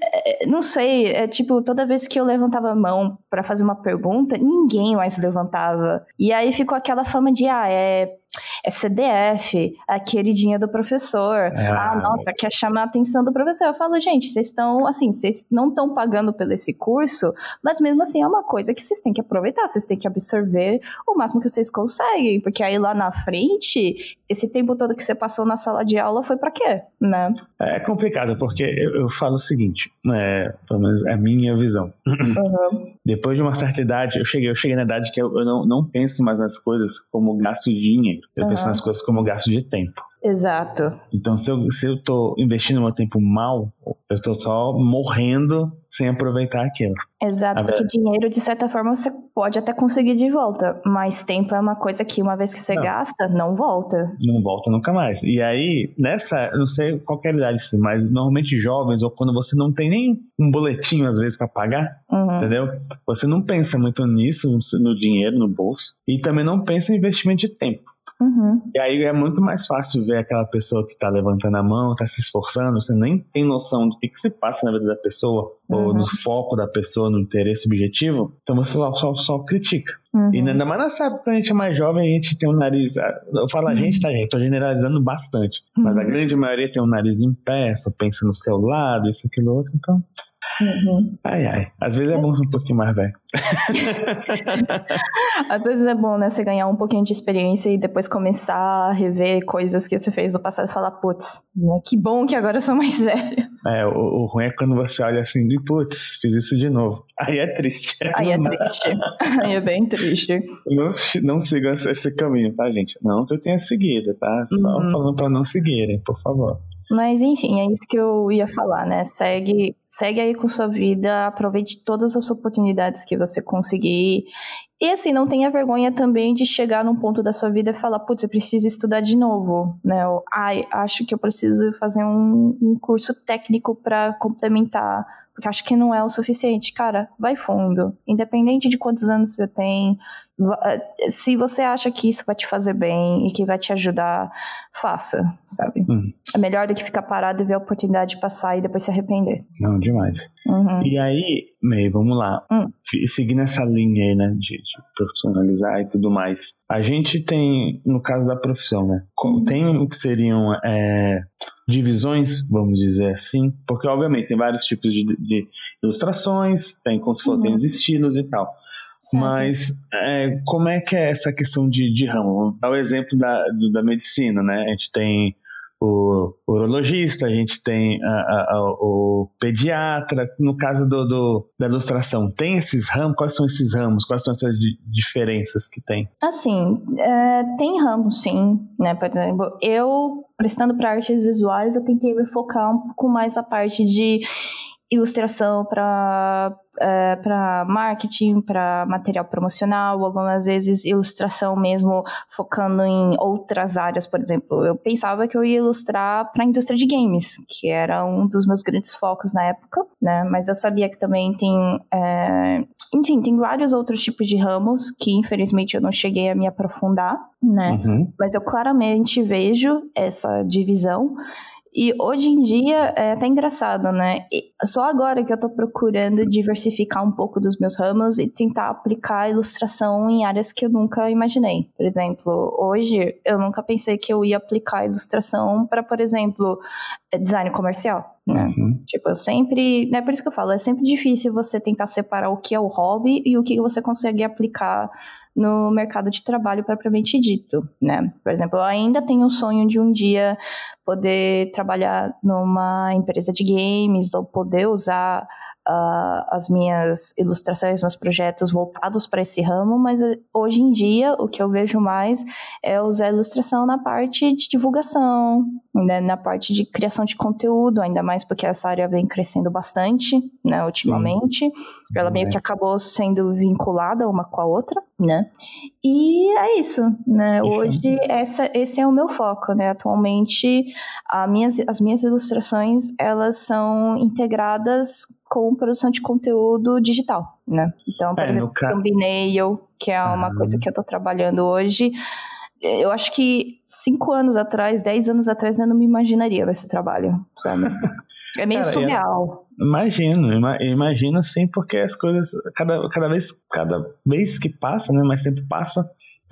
É, não sei, é tipo, toda vez que eu levantava a mão para fazer uma pergunta, ninguém mais levantava. E aí ficou aquela fama de, ah, é é CDF, a queridinha do professor. Ah, ah nossa, quer chamar a atenção do professor. Eu falo, gente, vocês estão, assim, vocês não estão pagando pelo esse curso, mas mesmo assim é uma coisa que vocês têm que aproveitar, vocês têm que absorver o máximo que vocês conseguem, porque aí lá na frente, esse tempo todo que você passou na sala de aula foi para quê, né? É complicado, porque eu, eu falo o seguinte, é, pelo menos é a minha visão. Uhum. Depois de uma certa idade, eu cheguei, eu cheguei na idade que eu, eu não, não penso mais nas coisas como gasto de dinheiro. Eu uhum. Penso nas coisas como gasto de tempo. Exato. Então, se eu, se eu tô investindo meu tempo mal, eu tô só morrendo sem aproveitar aquilo. Exato, porque dinheiro, de certa forma, você pode até conseguir de volta, mas tempo é uma coisa que, uma vez que você não. gasta, não volta. Não volta nunca mais. E aí, nessa, eu não sei qual é a idade, mas normalmente jovens, ou quando você não tem nem um boletinho, às vezes, para pagar, uhum. entendeu? Você não pensa muito nisso, no dinheiro, no bolso, e também não pensa em investimento de tempo. Uhum. E aí é muito mais fácil ver aquela pessoa que tá levantando a mão, tá se esforçando, você nem tem noção do que, que se passa na vida da pessoa, uhum. ou no foco da pessoa, no interesse objetivo, então você só, só, só critica. Uhum. E ainda mais nessa época, quando a gente é mais jovem, a gente tem um nariz. Eu falo a uhum. gente, tá, gente? Tô generalizando bastante. Mas a uhum. grande maioria tem um nariz em pé, só pensa no seu lado, isso, aquilo, outro. Então, Uhum. Ai, ai. Às vezes é bom ser um pouquinho mais velho. Às vezes é bom, né? Você ganhar um pouquinho de experiência e depois começar a rever coisas que você fez no passado e falar, putz, né? Que bom que agora eu sou mais velho. É, o, o ruim é quando você olha assim de putz, fiz isso de novo. Aí é triste. Aí é triste. Aí é bem triste. Não, não sigam esse caminho, tá, gente? Não que eu tenha seguido, tá? Só uhum. falando pra não seguirem, por favor. Mas enfim, é isso que eu ia falar, né? Segue, segue aí com sua vida, aproveite todas as oportunidades que você conseguir. E assim, não tenha vergonha também de chegar num ponto da sua vida e falar, putz, eu preciso estudar de novo, né? Acho que eu preciso fazer um, um curso técnico para complementar, acho que não é o suficiente. Cara, vai fundo. Independente de quantos anos você tem, eh, se você acha que isso vai te fazer bem e que vai te ajudar, faça, sabe? Uhum. É melhor do que ficar parado e ver a oportunidade passar e depois se arrepender. Não, demais. Uhum. E aí, May, vamos lá. Uhum. Seguindo essa linha aí, né, de, de, profissionalizar e tudo mais. A gente tem, no caso da profissão, né, uhum. tem o que seriam é, divisões, vamos dizer assim, porque obviamente tem vários tipos de, de ilustrações, tem, como se fosse, tem os uhum. estilos e tal. Certo. Mas é, como é que é essa questão de, de ramo? Dar o exemplo da, da medicina, né? A gente tem o urologista, a gente tem a, a, a, o pediatra. No caso do, do, da ilustração, tem esses ramos? Quais são esses ramos? Quais são essas di diferenças que tem? Assim, é, tem ramos sim, né? Por exemplo, eu, prestando para artes visuais, eu tentei me focar um pouco mais a parte de ilustração para é, para marketing, para material promocional, algumas vezes ilustração mesmo focando em outras áreas, por exemplo. Eu pensava que eu ia ilustrar para a indústria de games, que era um dos meus grandes focos na época, né? Mas eu sabia que também tem, é... enfim, tem vários outros tipos de ramos que infelizmente eu não cheguei a me aprofundar, né? Uhum. Mas eu claramente vejo essa divisão. E hoje em dia é até engraçado, né? E só agora que eu tô procurando diversificar um pouco dos meus ramos e tentar aplicar a ilustração em áreas que eu nunca imaginei. Por exemplo, hoje eu nunca pensei que eu ia aplicar a ilustração para, por exemplo, design comercial. Né? Uhum. Tipo, eu sempre. Né, por isso que eu falo, é sempre difícil você tentar separar o que é o hobby e o que você consegue aplicar no mercado de trabalho propriamente dito, né? Por exemplo, eu ainda tenho o sonho de um dia poder trabalhar numa empresa de games ou poder usar uh, as minhas ilustrações, meus projetos voltados para esse ramo, mas eh, hoje em dia o que eu vejo mais é usar a ilustração na parte de divulgação, né, na parte de criação de conteúdo, ainda mais porque essa área vem crescendo bastante, né, ultimamente. Sim. Ela meio que acabou sendo vinculada uma com a outra, né? E é isso, né? Hoje essa, esse é o meu foco, né? Atualmente, minhas, as minhas ilustrações, elas são integradas com produção de conteúdo digital, né? Então, por é, exemplo, ca... thumbnail, que é uma ah. coisa que eu estou trabalhando hoje, eu acho que cinco anos atrás, dez anos atrás, eu não me imaginaria nesse trabalho, sabe? É meio Cara, surreal. Imagino, imagino sim, porque as coisas, cada, cada, vez, cada vez que passa, né, mais tempo passa, é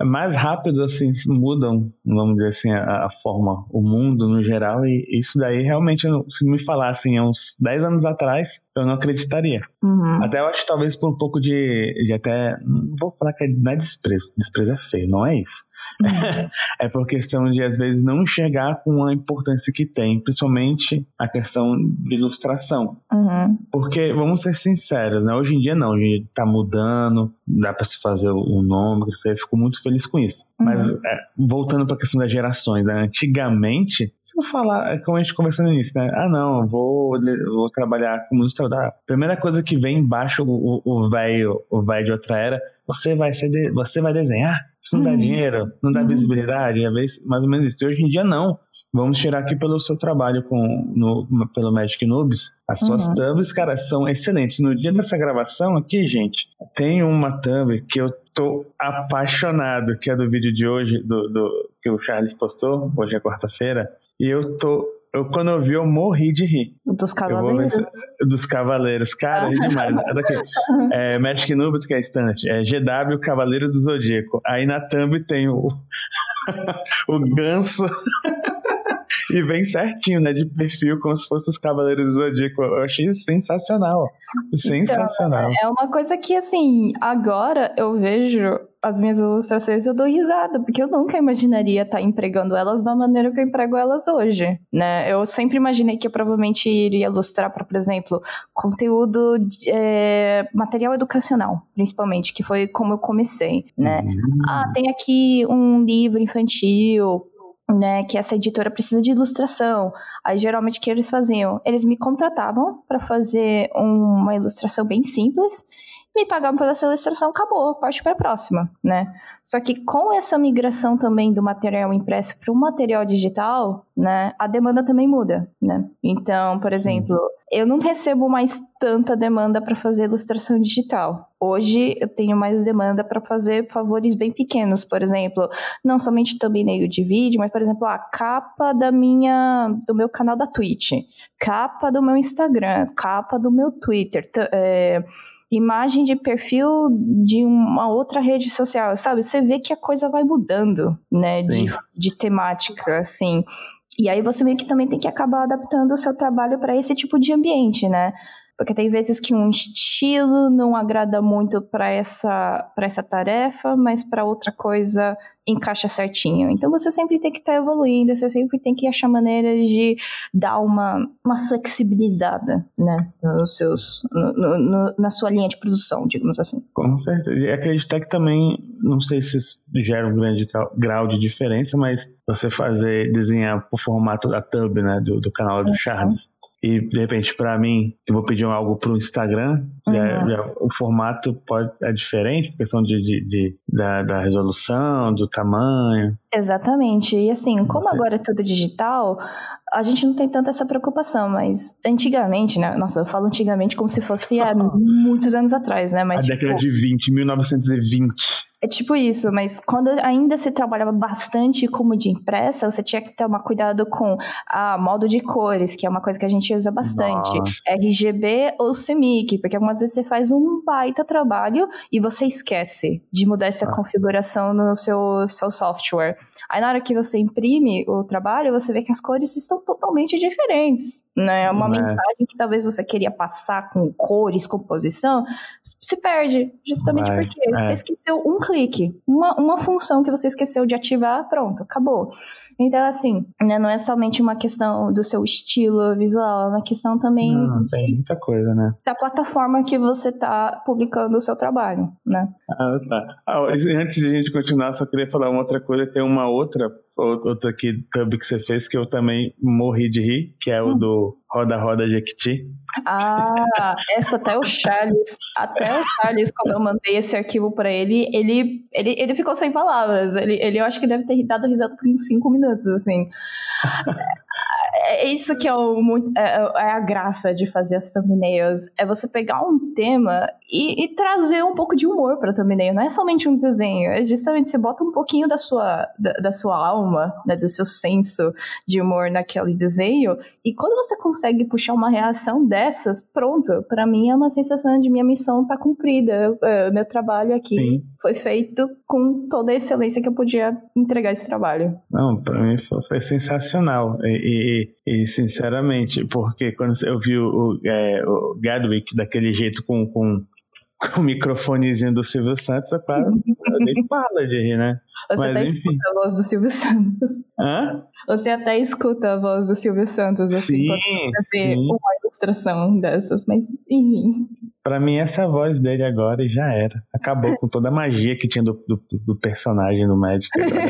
mais rápido assim mudam, vamos dizer assim, a, a, forma, o mundo no geral, e isso daí realmente, se me falassem há uns 10 anos atrás, eu não acreditaria. Uhum. Até eu acho talvez por um pouco de, de até, não vou falar que não é desprezo, desprezo é feio, não é isso. Uhum. é por questão de, às vezes, não enxergar com a importância que tem, principalmente a questão de ilustração. Uhum. Porque, vamos ser sinceros, né? Hoje em dia não, hoje em dia tá mudando, dá para se fazer o nome, eu fico muito feliz com isso. Uhum. Mas, é, voltando para a questão das gerações, né? antigamente, se eu falar, é como a gente conversou no início, né? Ah, não, vou, vou trabalhar como ilustrador. A primeira coisa que vem embaixo, o velho o velho de outra era, você vai, ser de, você vai desenhar, isso não uhum. dá dinheiro, não dá uhum. visibilidade, é mais ou menos isso. Hoje em dia não. Vamos tirar aqui pelo seu trabalho com, no, pelo Magic Noobs. As suas uhum. thumbs, cara, são excelentes. No dia dessa gravação aqui, gente, tem uma thumb que eu tô apaixonado, que é do vídeo de hoje, do, do que o Charles postou, hoje é quarta-feira, e eu tô eu, quando eu vi, eu morri de rir. Dos cavaleiros? Se, dos cavaleiros. Cara, ri demais. É daqui. É, Magic Nubis, que é estante. É GW Cavaleiro do Zodíaco. Aí na thumb tem o, o ganso. e vem certinho, né? De perfil, como se fosse os Cavaleiros do Zodíaco. Eu achei sensacional. Sensacional. Então, é uma coisa que, assim, agora eu vejo as minhas ilustrações eu dou risada, porque eu nunca imaginaria estar tá empregando elas da maneira que eu emprego elas hoje, né? Eu sempre imaginei que eu provavelmente iria ilustrar para, por exemplo, conteúdo, de, é, material educacional, principalmente, que foi como eu comecei, né? Uhum. Ah, tem aqui um livro infantil, né, que essa editora precisa de ilustração. Aí geralmente o que eles faziam? Eles me contratavam para fazer uma ilustração bem simples me pagavam pela essa ilustração, acabou, parte para a próxima, né? Só que com essa migração também do material impresso para o material digital, né, a demanda também muda, né? Então, por exemplo, eu não recebo mais tanta demanda para fazer ilustração digital. Hoje eu tenho mais demanda para fazer favores bem pequenos, por exemplo, não somente thumbnail de vídeo, mas por exemplo, a capa da minha do meu canal da Twitch, capa do meu Instagram, capa do meu Twitter, é, imagem de perfil de uma outra rede social, sabe? Você vê que a coisa vai mudando, né, de, de temática, assim. E aí você meio que também tem que acabar adaptando o seu trabalho para esse tipo de ambiente, né? Porque tem vezes que um estilo não agrada muito para essa, essa tarefa, mas para outra coisa encaixa certinho. Então você sempre tem que estar tá evoluindo, você sempre tem que achar maneiras de dar uma, uma flexibilizada, né, nos seus, no, no, na sua linha de produção, digamos assim. Com certeza. E acreditar que também, não sei se isso gera um grande grau de diferença, mas você fazer, desenhar por formato da thumb, né, do, do canal do uhum. Charles, e de repente para mim eu vou pedir algo para o Instagram uhum. já, já, o formato pode é diferente questão de, de, de da, da, resolução do tamanho exatamente e assim como agora é tudo digital a gente não tem tanta essa preocupação mas antigamente né nossa eu falo antigamente como se fosse há muitos anos atrás né mas a tipo, década de 20 1920 é tipo isso, mas quando ainda se trabalhava bastante como de impressa, você tinha que tomar cuidado com a modo de cores, que é uma coisa que a gente usa bastante. Nossa. RGB ou CMYK, porque algumas vezes você faz um baita trabalho e você esquece de mudar essa ah. configuração no seu, seu software. Aí na hora que você imprime o trabalho, você vê que as cores estão totalmente diferentes, né? Uma é. mensagem que talvez você queria passar com cores, composição, se perde, justamente Vai. porque é. você esqueceu um clique, uma, uma função que você esqueceu de ativar, pronto, acabou. Então, assim, né, não é somente uma questão do seu estilo visual, é uma questão também... Não, tem muita coisa, né? Da plataforma que você está publicando o seu trabalho, né? Ah, tá. Ah, antes de a gente continuar, só queria falar uma outra coisa, tem uma outra outra outro aqui, thumb que você fez, que eu também morri de rir, que é o hum. do Roda Roda Jequiti. Ah, essa até o Charles, até o Charles, quando eu mandei esse arquivo para ele, ele, ele, ele ficou sem palavras. Ele, ele eu acho que deve ter dado risada por uns 5 minutos, assim. é isso que é, o, é, é, a graça de fazer as thumbnails. É você pegar um tema e, e trazer um pouco de humor para thumbnail. Não é somente um desenho. É justamente você bota um pouquinho da sua, da, da sua alma, né, do seu senso de humor naquele desenho. E quando você consegue puxar uma reação dessas, pronto. Para mim é uma sensação de minha missão tá cumprida. meu trabalho aqui Sim. foi feito com toda a excelência que eu podia entregar esse trabalho. Não, para mim foi, foi sensacional. e, e e, sinceramente, porque quando eu vi o, é, o Gadwick daquele jeito com, com, o microfonezinho do Silvio Santos, eu quase nem fala de rir, né? Você Mas, até enfim. escuta a voz do Silvio Santos. Hã? Você até escuta a voz do Silvio Santos, assim, sim, quando você vê uma ilustração dessas, mas enfim. Pra mim, essa é a voz dele agora e já era. Acabou com toda a magia que tinha do, do, do personagem no Magic. Agora,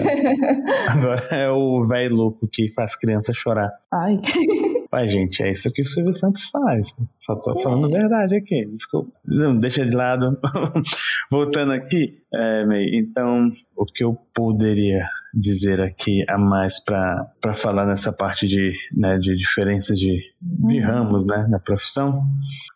agora é o velho louco que faz criança chorar. Ai. Mas, gente, é isso que o Silvio Santos faz. Só tô falando a verdade aqui, desculpa. Não, deixa de lado. Voltando aqui, é, então, o que eu poderia dizer aqui a mais para falar nessa parte de, né, de diferença de, de uhum. ramos né, na profissão?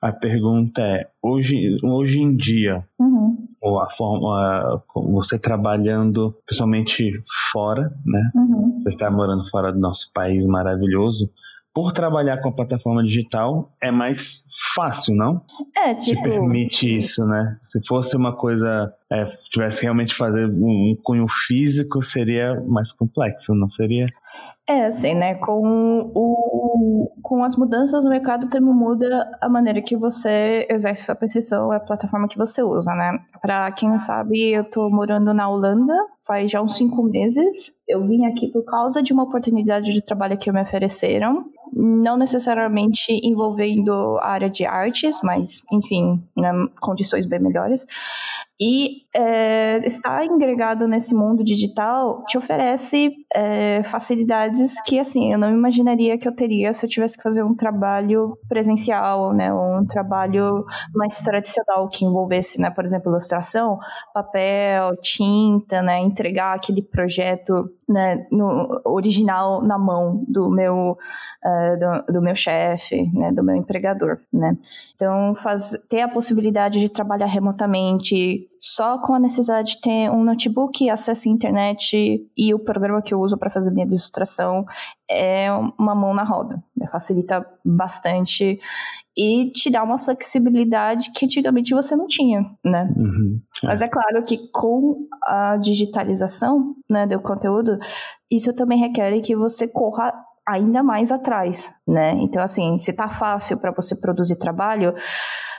A pergunta é: hoje, hoje em dia, uhum. ou a forma, você trabalhando pessoalmente fora, né? Uhum. Você está morando fora do nosso país maravilhoso por trabalhar com a plataforma digital é mais fácil, não? É, tipo. Te permite isso, né? Se fosse uma coisa. É, tivesse realmente fazer um, um cunho físico, seria mais complexo, não seria? É, assim, né? Com, o, com as mudanças no mercado, também muda a maneira que você exerce sua profissão, a plataforma que você usa, né? Pra quem não sabe, eu tô morando na Holanda faz já uns cinco meses. Eu vim aqui por causa de uma oportunidade de trabalho que me ofereceram não necessariamente envolvendo a área de artes, mas, enfim, né, condições bem melhores. E é, estar engregado nesse mundo digital te oferece é, facilidades que, assim, eu não imaginaria que eu teria se eu tivesse que fazer um trabalho presencial, né, um trabalho mais tradicional que envolvesse, né, por exemplo, ilustração, papel, tinta, né, entregar aquele projeto né, no original na mão do meu uh, do, do, meu chefe, né, do meu empregador, né. Então, faz, ter a possibilidade de trabalhar remotamente só com a necessidade de ter um notebook, acesso à internet e o programa que eu uso para fazer minha ilustração é uma mão na roda. Facilita bastante e te dá uma flexibilidade que antigamente você não tinha, né? Uhum, é. Mas é claro que com a digitalização né, do conteúdo, isso também requer que você corra ainda mais atrás, né? Então, assim, se tá fácil para você produzir trabalho,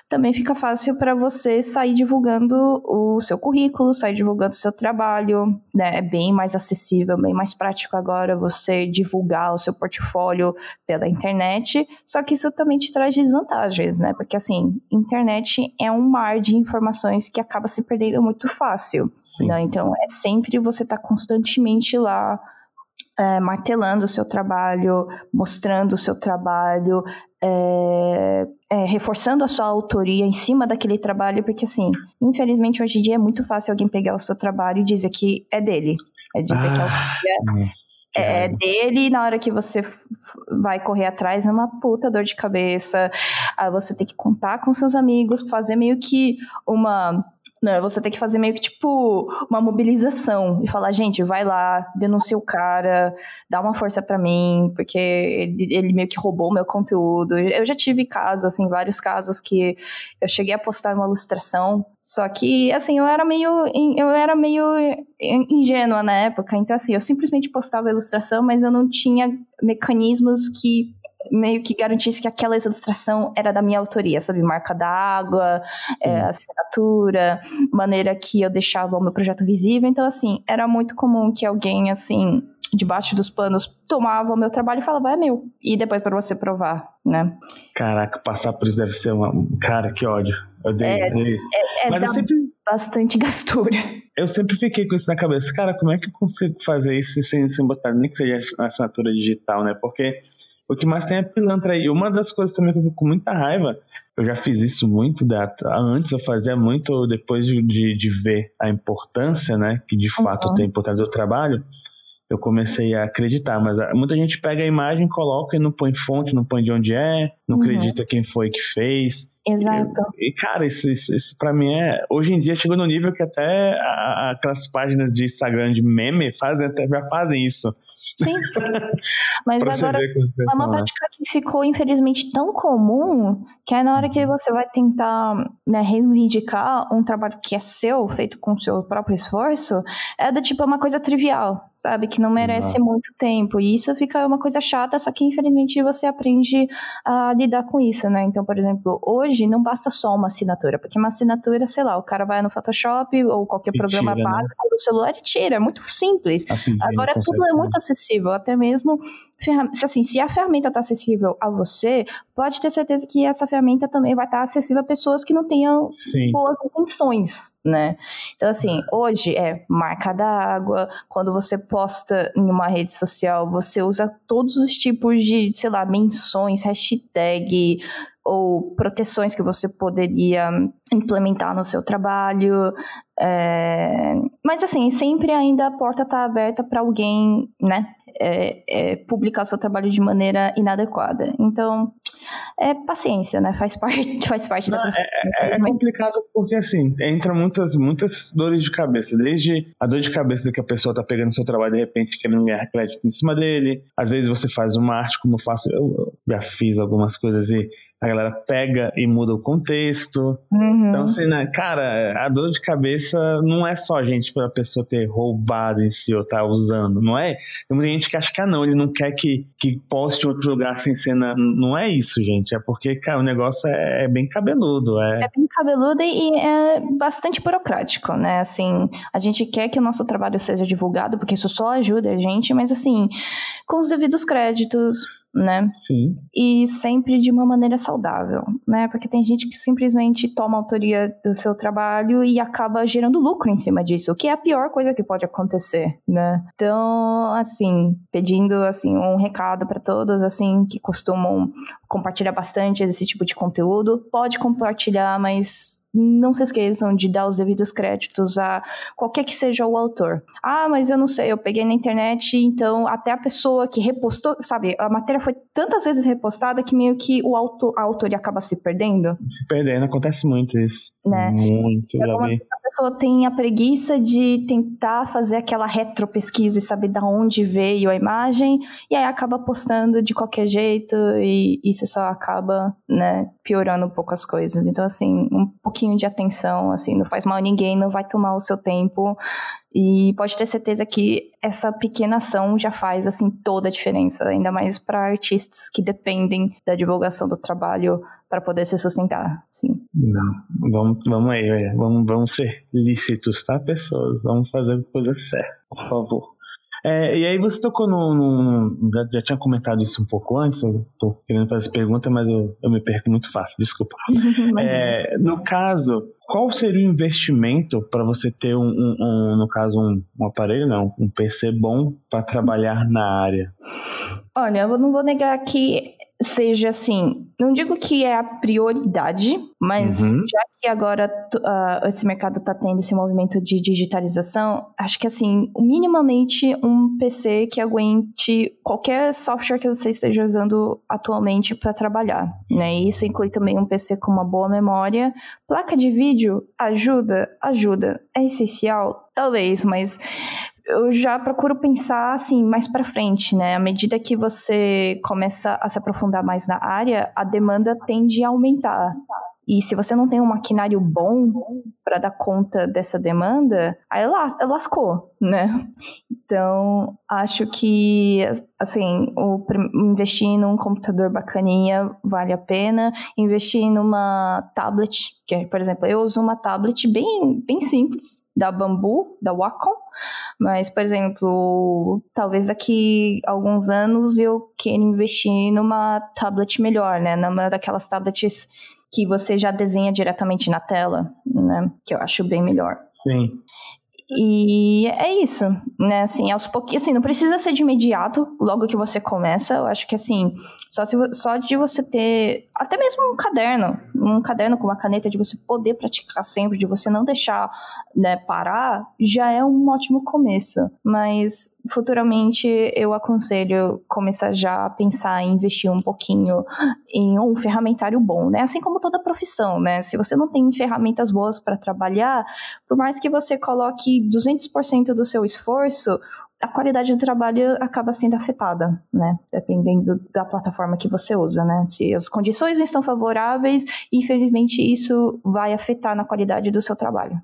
também fica fácil para você sair divulgando o seu currículo, sair divulgando o seu trabalho, né? É bem mais acessível, bem mais prático agora você divulgar o seu portfólio pela internet, só que isso também te traz desvantagens, né? Porque assim, internet é um mar de informações que acaba se perdendo muito fácil, né? Então é sempre você estar tá constantemente lá é, martelando o seu trabalho, mostrando o seu trabalho, é, é, reforçando a sua autoria em cima daquele trabalho, porque assim, infelizmente hoje em dia é muito fácil alguém pegar o seu trabalho e dizer que é dele. É dizer ah, que é, é dele e na hora que você vai correr atrás é uma puta dor de cabeça. Aí você tem que contar com seus amigos, fazer meio que uma Né? Você tem que fazer meio que tipo uma mobilização e falar, gente, vai lá, denuncia o cara, dá uma força para mim, porque ele, ele, meio que roubou meu conteúdo. Eu já tive casos, assim, vários casos que eu cheguei a postar uma ilustração, só que, assim, eu era meio, eu era meio ingênua na época, então, assim, eu simplesmente postava a ilustração, mas eu não tinha mecanismos que meio que garantisse que aquela ilustração era da minha autoria, sabe? Marca d'água, é, assinatura, maneira que eu deixava o meu projeto visível. Então, assim, era muito comum que alguém, assim, debaixo dos panos, tomava o meu trabalho e falava, é meu. E depois para você provar, né? Caraca, passar por isso deve ser uma. Cara, que ódio. Eu dei, é, é, é, Mas eu sempre. Bastante gastura. Eu sempre fiquei com isso na cabeça. Cara, como é que eu consigo fazer isso sem, sem botar nem que seja assinatura digital, né? Porque o que mais tem é pilantra aí. Uma das coisas também que eu fico com muita raiva, eu já fiz isso muito, antes eu fazia muito depois de, de, de ver a importância, né, que de fato uhum. tem importância do trabalho, eu comecei a acreditar, mas muita gente pega a imagem, coloca e não põe fonte, não põe de onde é, não uhum. acredita quem foi que fez. Exato. E, cara, isso, isso, isso pra mim é. Hoje em dia chegou no nível que até a, aquelas páginas de Instagram de meme fazem, até, já fazem isso. Sim. Mas agora é uma prática que ficou, infelizmente, tão comum que é na hora que você vai tentar né, reivindicar um trabalho que é seu, feito com o seu próprio esforço, é do tipo é uma coisa trivial, sabe? Que não merece muito tempo. E isso fica uma coisa chata, só que infelizmente você aprende a lidar com isso, né? Então, por exemplo, hoje não basta só uma assinatura, porque uma assinatura, sei lá, o cara vai no Photoshop ou qualquer e programa tira, né? básico né? do celular e tira, é muito simples. Agora tudo é muito acessível, até mesmo assim, se a ferramenta está acessível a você, pode ter certeza que essa ferramenta também vai estar tá acessível a pessoas que não tenham Sim. boas intenções, né? Então, assim, hoje é marca d'água, quando você posta em uma rede social, você usa todos os tipos de, sei lá, menções, hashtag, ou proteções que você poderia implementar no seu trabalho. É... Mas assim, sempre ainda a porta está aberta para alguém, né, é, é, publicar seu trabalho de maneira inadequada. Então, é paciência, né? Faz parte, faz parte Não, da é, é, é complicado porque assim, entra muitas, muitas dores de cabeça. Desde a dor de cabeça que a pessoa tá pegando seu trabalho de repente querendo ganhar crédito em cima dele. Às vezes você faz uma arte, como eu faço, eu já fiz algumas coisas e a galera pega e muda o contexto. Uhum. Então, assim, né, cara, a dor de cabeça não é só, gente, pela pessoa ter roubado em si ou tá usando, não é? Tem muita gente que acha que, ah, não, ele não quer que, que poste em outro lugar sem cena. Não é isso, gente. É porque, cara, o negócio é, é bem cabeludo. É... é bem cabeludo e é bastante burocrático, né? Assim, a gente quer que o nosso trabalho seja divulgado, porque isso só ajuda a gente, mas, assim, com os devidos créditos, né? Sim. E sempre de uma maneira saudável, né? Porque tem gente que simplesmente toma autoria do seu trabalho e acaba gerando lucro em cima disso, o que é a pior coisa que pode acontecer, né? Então, assim, pedindo assim um recado para todos assim que costumam compartilhar bastante esse tipo de conteúdo, pode compartilhar, mas não se esqueçam de dar os devidos créditos a qualquer que seja o autor. Ah, mas eu não sei, eu peguei na internet, então até a pessoa que repostou, sabe, a matéria foi tantas vezes repostada que meio que o autor, a autoria acaba se perdendo. Se perdendo, acontece muito isso. Né? Muito, vi. A pessoa tem a preguiça de tentar fazer aquela retropesquisa e saber de onde veio a imagem, e aí acaba postando de qualquer jeito, e isso só acaba, né, piorando um pouco as coisas. Então, assim, um pouquinho de atenção, assim, não faz mal a ninguém, não vai tomar o seu tempo. E pode ter certeza que essa pequena ação já faz, assim, toda a diferença, ainda mais para artistas que dependem da divulgação do trabalho para poder se sustentar, sim. Não, vamos, vamos aí, vamos, vamos ser lícitos, tá, pessoas? Vamos fazer coisa certa, por favor. É, e aí você tocou no. no já, já, tinha comentado isso um pouco antes, eu tô querendo fazer essa pergunta, mas eu, eu me perco muito fácil, desculpa. é, no caso, qual seria o investimento para você ter um, um, um, no caso, um, um aparelho, não, um PC bom para trabalhar na área? Olha, eu não vou negar que seja assim, não digo que é a prioridade, mas uhum. já que agora uh, esse mercado está tendo esse movimento de digitalização, acho que assim, minimamente um PC que aguente qualquer software que você esteja usando atualmente para trabalhar, né? E isso inclui também um PC com uma boa memória. Placa de vídeo ajuda, ajuda. É essencial, talvez, mas eu já procuro pensar assim mais para frente, né? À medida que você começa a se aprofundar mais na área, a demanda tende a aumentar. E se você não tem um maquinário bom para dar conta dessa demanda, aí lascou, né? Então, acho que, assim, o, investir num computador bacaninha vale a pena. Investir numa tablet, que, por exemplo, eu uso uma tablet bem, bem simples, da Bambu, da Wacom. Mas, por exemplo, talvez daqui alguns anos eu queira investir numa tablet melhor, né? Numa daquelas tablets que você já desenha diretamente na tela, né? Que eu acho bem melhor. Sim. E é isso, né? Assim, aos pouquinhos, assim, não precisa ser de imediato, logo que você começa. Eu acho que assim, só, se, só de você ter até mesmo um caderno, um caderno com uma caneta de você poder praticar sempre, de você não deixar né, parar, já é um ótimo começo. Mas futuramente eu aconselho começar já a pensar em investir um pouquinho em um ferramentário bom, né? Assim como toda profissão, né? Se você não tem ferramentas boas para trabalhar, por mais que você coloque 200% do seu esforço, a qualidade do trabalho acaba sendo afetada, né? Dependendo da plataforma que você usa, né? Se as condições não estão favoráveis, infelizmente isso vai afetar na qualidade do seu trabalho.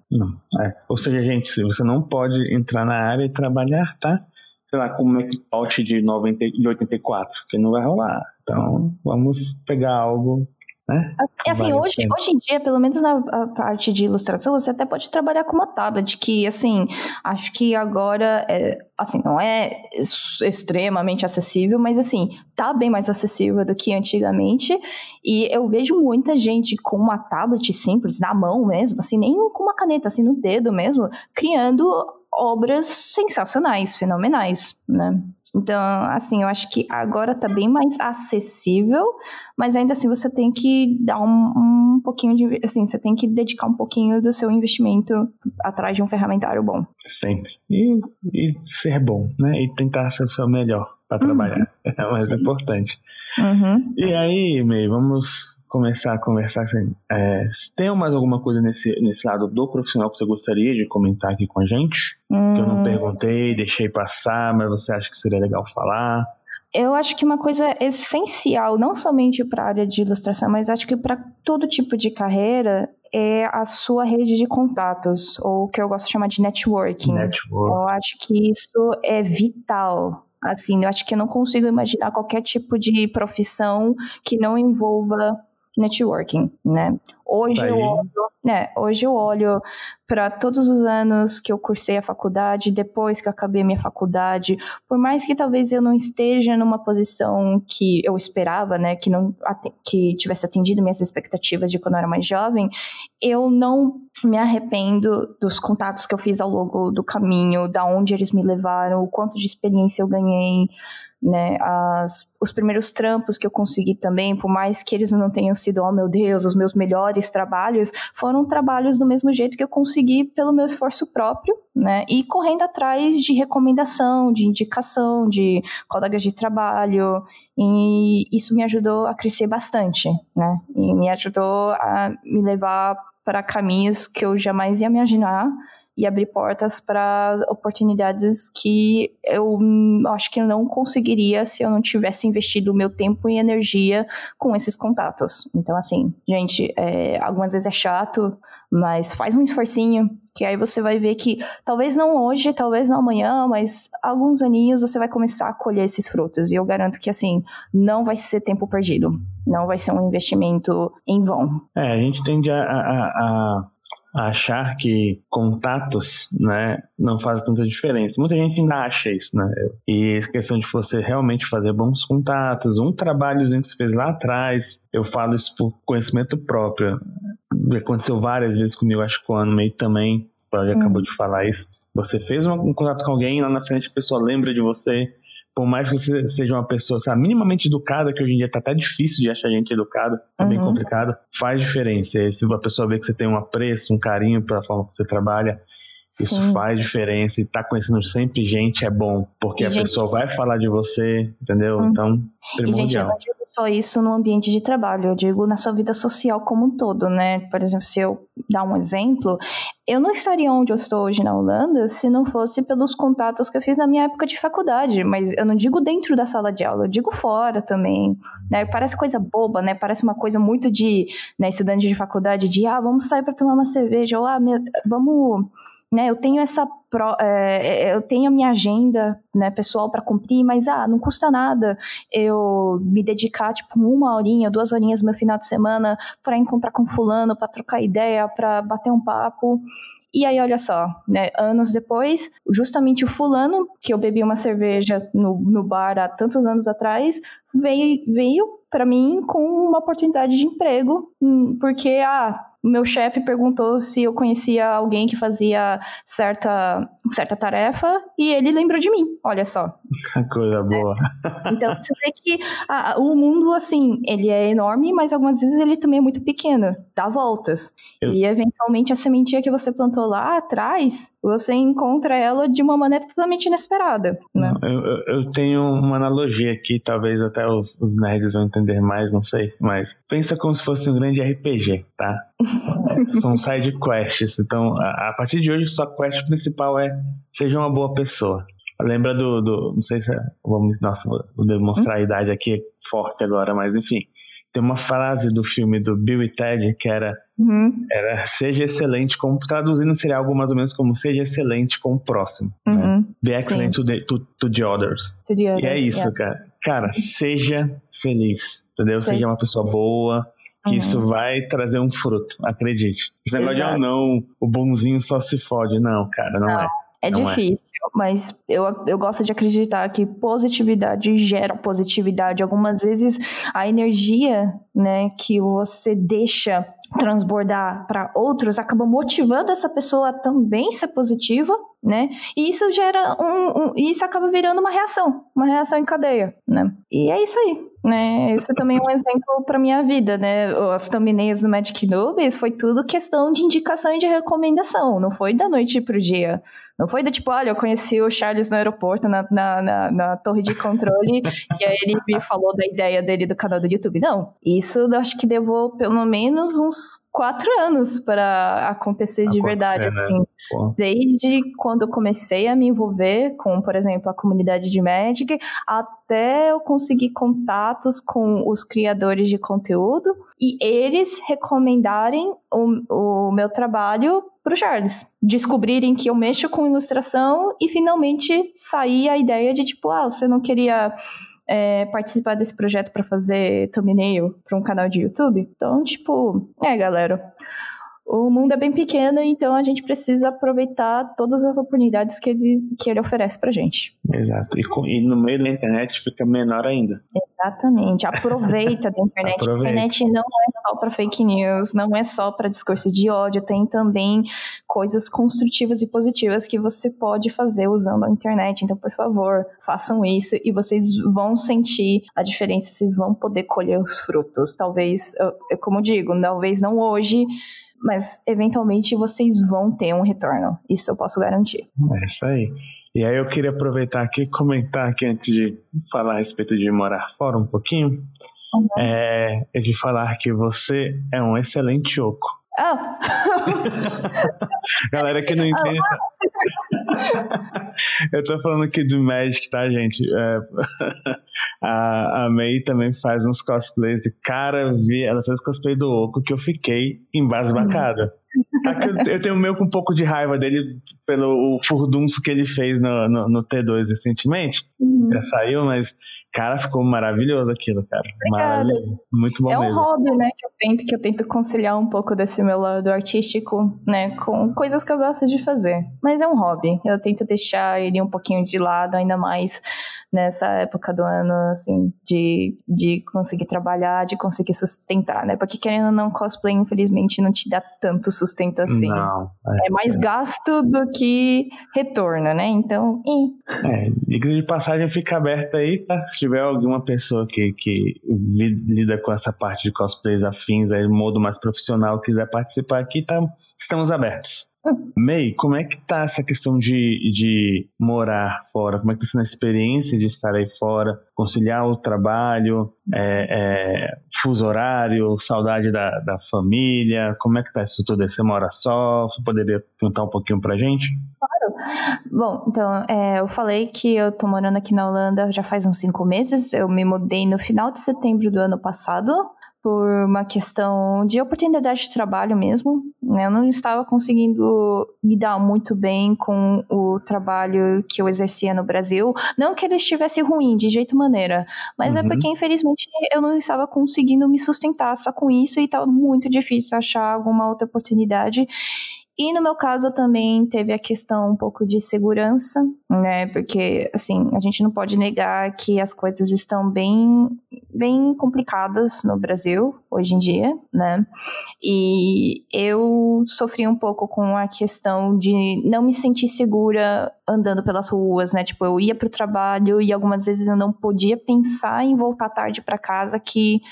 É. Ou seja, gente, se você não pode entrar na área e trabalhar, tá? Sei lá, com Macintosh de, 90, de 84, que não vai rolar. Então, vamos pegar algo né? Assim, vale hoje, hoje em dia, pelo menos na parte de ilustração, você até pode trabalhar com uma tablet, que, assim, acho que agora, é, assim, não é extremamente acessível, mas, assim, tá bem mais acessível do que antigamente, e eu vejo muita gente com uma tablet simples, na mão mesmo, assim, nem com uma caneta, assim, no dedo mesmo, criando obras sensacionais, fenomenais, né? Então, assim, eu acho que agora tá bem mais acessível, mas ainda assim você tem que dar um, um pouquinho de. Assim, você tem que dedicar um pouquinho do seu investimento atrás de um ferramentário bom. Sempre. E, e ser bom, né? E tentar ser o seu melhor para trabalhar. Uhum. É o mais Sim. importante. Uhum. E aí, May, vamos começar a conversar assim, é, tem mais alguma coisa nesse, nesse lado do profissional que você gostaria de comentar aqui com a gente? Hum. Que eu não hum. perguntei, deixei passar, mas você acha que seria legal falar? Eu acho que uma coisa essencial, não somente para a área de ilustração, mas acho que para todo tipo de carreira, é a sua rede de contatos, ou o que eu gosto de chamar de networking. Network. Eu acho que isso é vital. Assim, eu acho que eu não consigo imaginar qualquer tipo de profissão que não envolva networking, né? Hoje eu olho, né, hoje eu olho para todos os anos que eu cursei a faculdade, depois que eu acabei minha faculdade, por mais que talvez eu não esteja numa posição que eu esperava, né, que não que tivesse atendido minhas expectativas de quando eu era mais jovem, eu não me arrependo dos contatos que eu fiz ao longo do caminho, da onde eles me levaram, o quanto de experiência eu ganhei, né? As, os primeiros trampos que eu consegui também, por mais que eles não tenham sido, oh meu Deus, os meus melhores trabalhos, foram trabalhos do mesmo jeito que eu consegui pelo meu esforço próprio, né? E correndo atrás de recomendação, de indicação, de colegas de trabalho, e isso me ajudou a crescer bastante, né? E me ajudou a me levar para caminhos que eu jamais ia imaginar e abrir portas para oportunidades que eu acho que não conseguiria se eu não tivesse investido o meu tempo e energia com esses contatos. Então, assim, gente, é, algumas vezes é chato, mas faz um esforcinho, que aí você vai ver que talvez não hoje, talvez não amanhã, mas alguns aninhos você vai começar a colher esses frutos. E eu garanto que, assim, não vai ser tempo perdido. Não vai ser um investimento em vão. É, a gente tende a, a, a achar que contatos, né, não faz tanta diferença. Muita gente ainda acha isso, né? E a questão de você realmente fazer bons contatos, um trabalhozinho que você fez lá atrás, eu falo isso por conhecimento próprio. Aconteceu várias vezes comigo, acho que o ano meio também, você hum. acabou de falar isso. Você fez um, um contato com alguém, lá na frente a pessoa lembra de você, por mais que você seja uma pessoa sabe, minimamente educada, que hoje em dia tá até difícil de achar gente educada, tá uhum. bem complicado, faz diferença. E se a pessoa vê que você tem um apreço, um carinho pela forma que você trabalha, isso Sim. faz diferença e tá conhecendo sempre gente é bom, porque e a gente... pessoa vai falar de você, entendeu? Hum. Então, primordial. E, gente, eu não digo só isso no ambiente de trabalho, eu digo na sua vida social como um todo, né? Por exemplo, se eu dar um exemplo, eu não estaria onde eu estou hoje na Holanda se não fosse pelos contatos que eu fiz na minha época de faculdade, mas eu não digo dentro da sala de aula, eu digo fora também, né? Parece coisa boba, né? Parece uma coisa muito de, né, estudante de faculdade, de, ah, vamos sair para tomar uma cerveja, ou ah, vamos né? Eu tenho essa pro, é, é, eu tenho a minha agenda né, pessoal para cumprir, mas ah, não custa nada eu me dedicar tipo uma horinha, duas horinhas no meu final de semana para encontrar com fulano, para trocar ideia, para bater um papo. E aí, olha só, né, anos depois, justamente o fulano, que eu bebi uma cerveja no, no bar há tantos anos atrás, veio, veio para mim com uma oportunidade de emprego, hum, porque, ah, meu chefe perguntou se eu conhecia alguém que fazia certa, certa tarefa e ele lembrou de mim, olha só. Coisa boa. É. Então você vê que a, o mundo, assim, ele é enorme, mas algumas vezes ele também é muito pequeno, dá voltas. Eu... E eventualmente a sementinha que você plantou lá atrás, você encontra ela de uma maneira totalmente inesperada. Né? Eu, eu, tenho uma analogia aqui, talvez até os, os nerds vão entender mais, não sei, mas pensa como se fosse um grande RPG, tá? São side quests. Então, a, a, partir de hoje, sua quest principal é seja uma boa pessoa. Lembra do. do não sei se. É, vamos, nossa, vou demonstrar a idade aqui forte agora, mas enfim. Tem uma frase do filme do Bill e Ted que era, uhum. era seja excelente como. Traduzindo seria algo mais ou menos como seja excelente com o próximo. Né? Uhum. Né? Be excellent to the, to, to the, others. To the others. E é isso, yeah. cara. Cara, seja feliz, entendeu? Seja uma pessoa boa, que uhum. isso vai trazer um fruto, acredite. Esse negócio Exato. de, ah, não, o bonzinho só se fode. Não, cara, não, não é. É não é. difícil, é. mas eu, eu gosto de acreditar que positividade gera positividade. Algumas vezes a energia né, que você deixa transbordar para outros acaba motivando essa pessoa a também ser positiva, né? E isso gera um, um isso acaba virando uma reação, uma reação em cadeia, né? E é isso aí né? Esse também é um exemplo para minha vida, né? As thumbnails do Magic Nubes foi tudo questão de indicação e de recomendação, não foi da noite pro dia. Não foi do tipo, olha, eu conheci o Charles no aeroporto, na, na, na, na torre de controle, e aí ele me falou da ideia dele do canal do YouTube. Não. Isso eu acho que levou pelo menos uns quatro anos para acontecer de verdade, né? assim. Desde quando eu comecei a me envolver com, por exemplo, a comunidade de Magic, até eu conseguir contatos com os criadores de conteúdo e eles recomendarem o, o meu trabalho para o Charles. Descobrirem que eu mexo com ilustração e finalmente sair a ideia de tipo, ah, você não queria é, participar desse projeto para fazer thumbnail para um canal de YouTube. Então, tipo, é, galera. O mundo é bem pequeno, então a gente precisa aproveitar todas as oportunidades que ele, que ele oferece pra gente. Exato. E, e no meio da internet fica menor ainda. Exatamente. Aproveita da internet. Aproveita. A internet não é só para fake news, não é só para discurso de ódio, tem também coisas construtivas e positivas que você pode fazer usando a internet. Então, por favor, façam isso e vocês vão sentir a diferença, vocês vão poder colher os frutos. Talvez, eu, eu como digo, talvez não hoje, mas eventualmente vocês vão ter um retorno. Isso eu posso garantir. É isso aí. E aí eu queria aproveitar aqui e comentar aqui antes de falar a respeito de morar fora um pouquinho. Uhum. É, é de falar que você é um excelente oco. Ah. Galera que não entende. Eu tô falando aqui do Magic, tá, gente? É, a, a May também faz uns cosplays de cara, vi, ela fez cosplay do Oco que eu fiquei embasbacada. Eu tenho meio com um pouco de raiva dele pelo furdunço que ele fez no, no, no T2 recentemente. Uhum. Já saiu, mas, cara, ficou maravilhoso aquilo, cara. Obrigada. Maravilhoso. Muito bom é mesmo. É um hobby, né, que eu tento, que eu tento conciliar um pouco desse meu lado artístico, né, com coisas que eu gosto de fazer. Mas é um hobby. Eu tento deixar ele um pouquinho de lado, ainda mais nessa época do ano, assim, de, de conseguir trabalhar, de conseguir sustentar, né? Porque querendo ou não, cosplay, infelizmente, não te dá tanto sustento muito assim. Não. É, é mais gasto do que retorno, né? Então. É, dica de passagem fica aberta aí, tá? Se tiver alguma pessoa que, que lida com essa parte de cosplays afins, aí, modo mais profissional, quiser participar aqui, tá, estamos abertos. May, como é que tá essa questão de, de morar fora? Como é que tá sendo a experiência de estar aí fora? Conciliar o trabalho, é, é, fuso horário, saudade da, da família? Como é que tá isso tudo? Você mora só? Você poderia contar um pouquinho pra gente? Claro. Bom, então, é, eu falei que eu tô morando aqui na Holanda já faz uns cinco meses. Eu me mudei no final de setembro do ano passado por uma questão de oportunidade de trabalho mesmo. Né? Eu não estava conseguindo lidar muito bem com o trabalho que eu exercia no Brasil. Não que ele estivesse ruim, de jeito maneira, mas é uhum. é porque, infelizmente, eu não estava conseguindo me sustentar só com isso e estava muito difícil achar alguma outra oportunidade. E no meu caso também teve a questão um pouco de segurança, né? Porque, assim, a gente não pode negar que as coisas estão bem, bem complicadas no Brasil hoje em dia, né? E eu sofri um pouco com a questão de não me sentir segura andando pelas ruas, né? Tipo, eu ia para o trabalho e algumas vezes eu não podia pensar em voltar tarde para casa que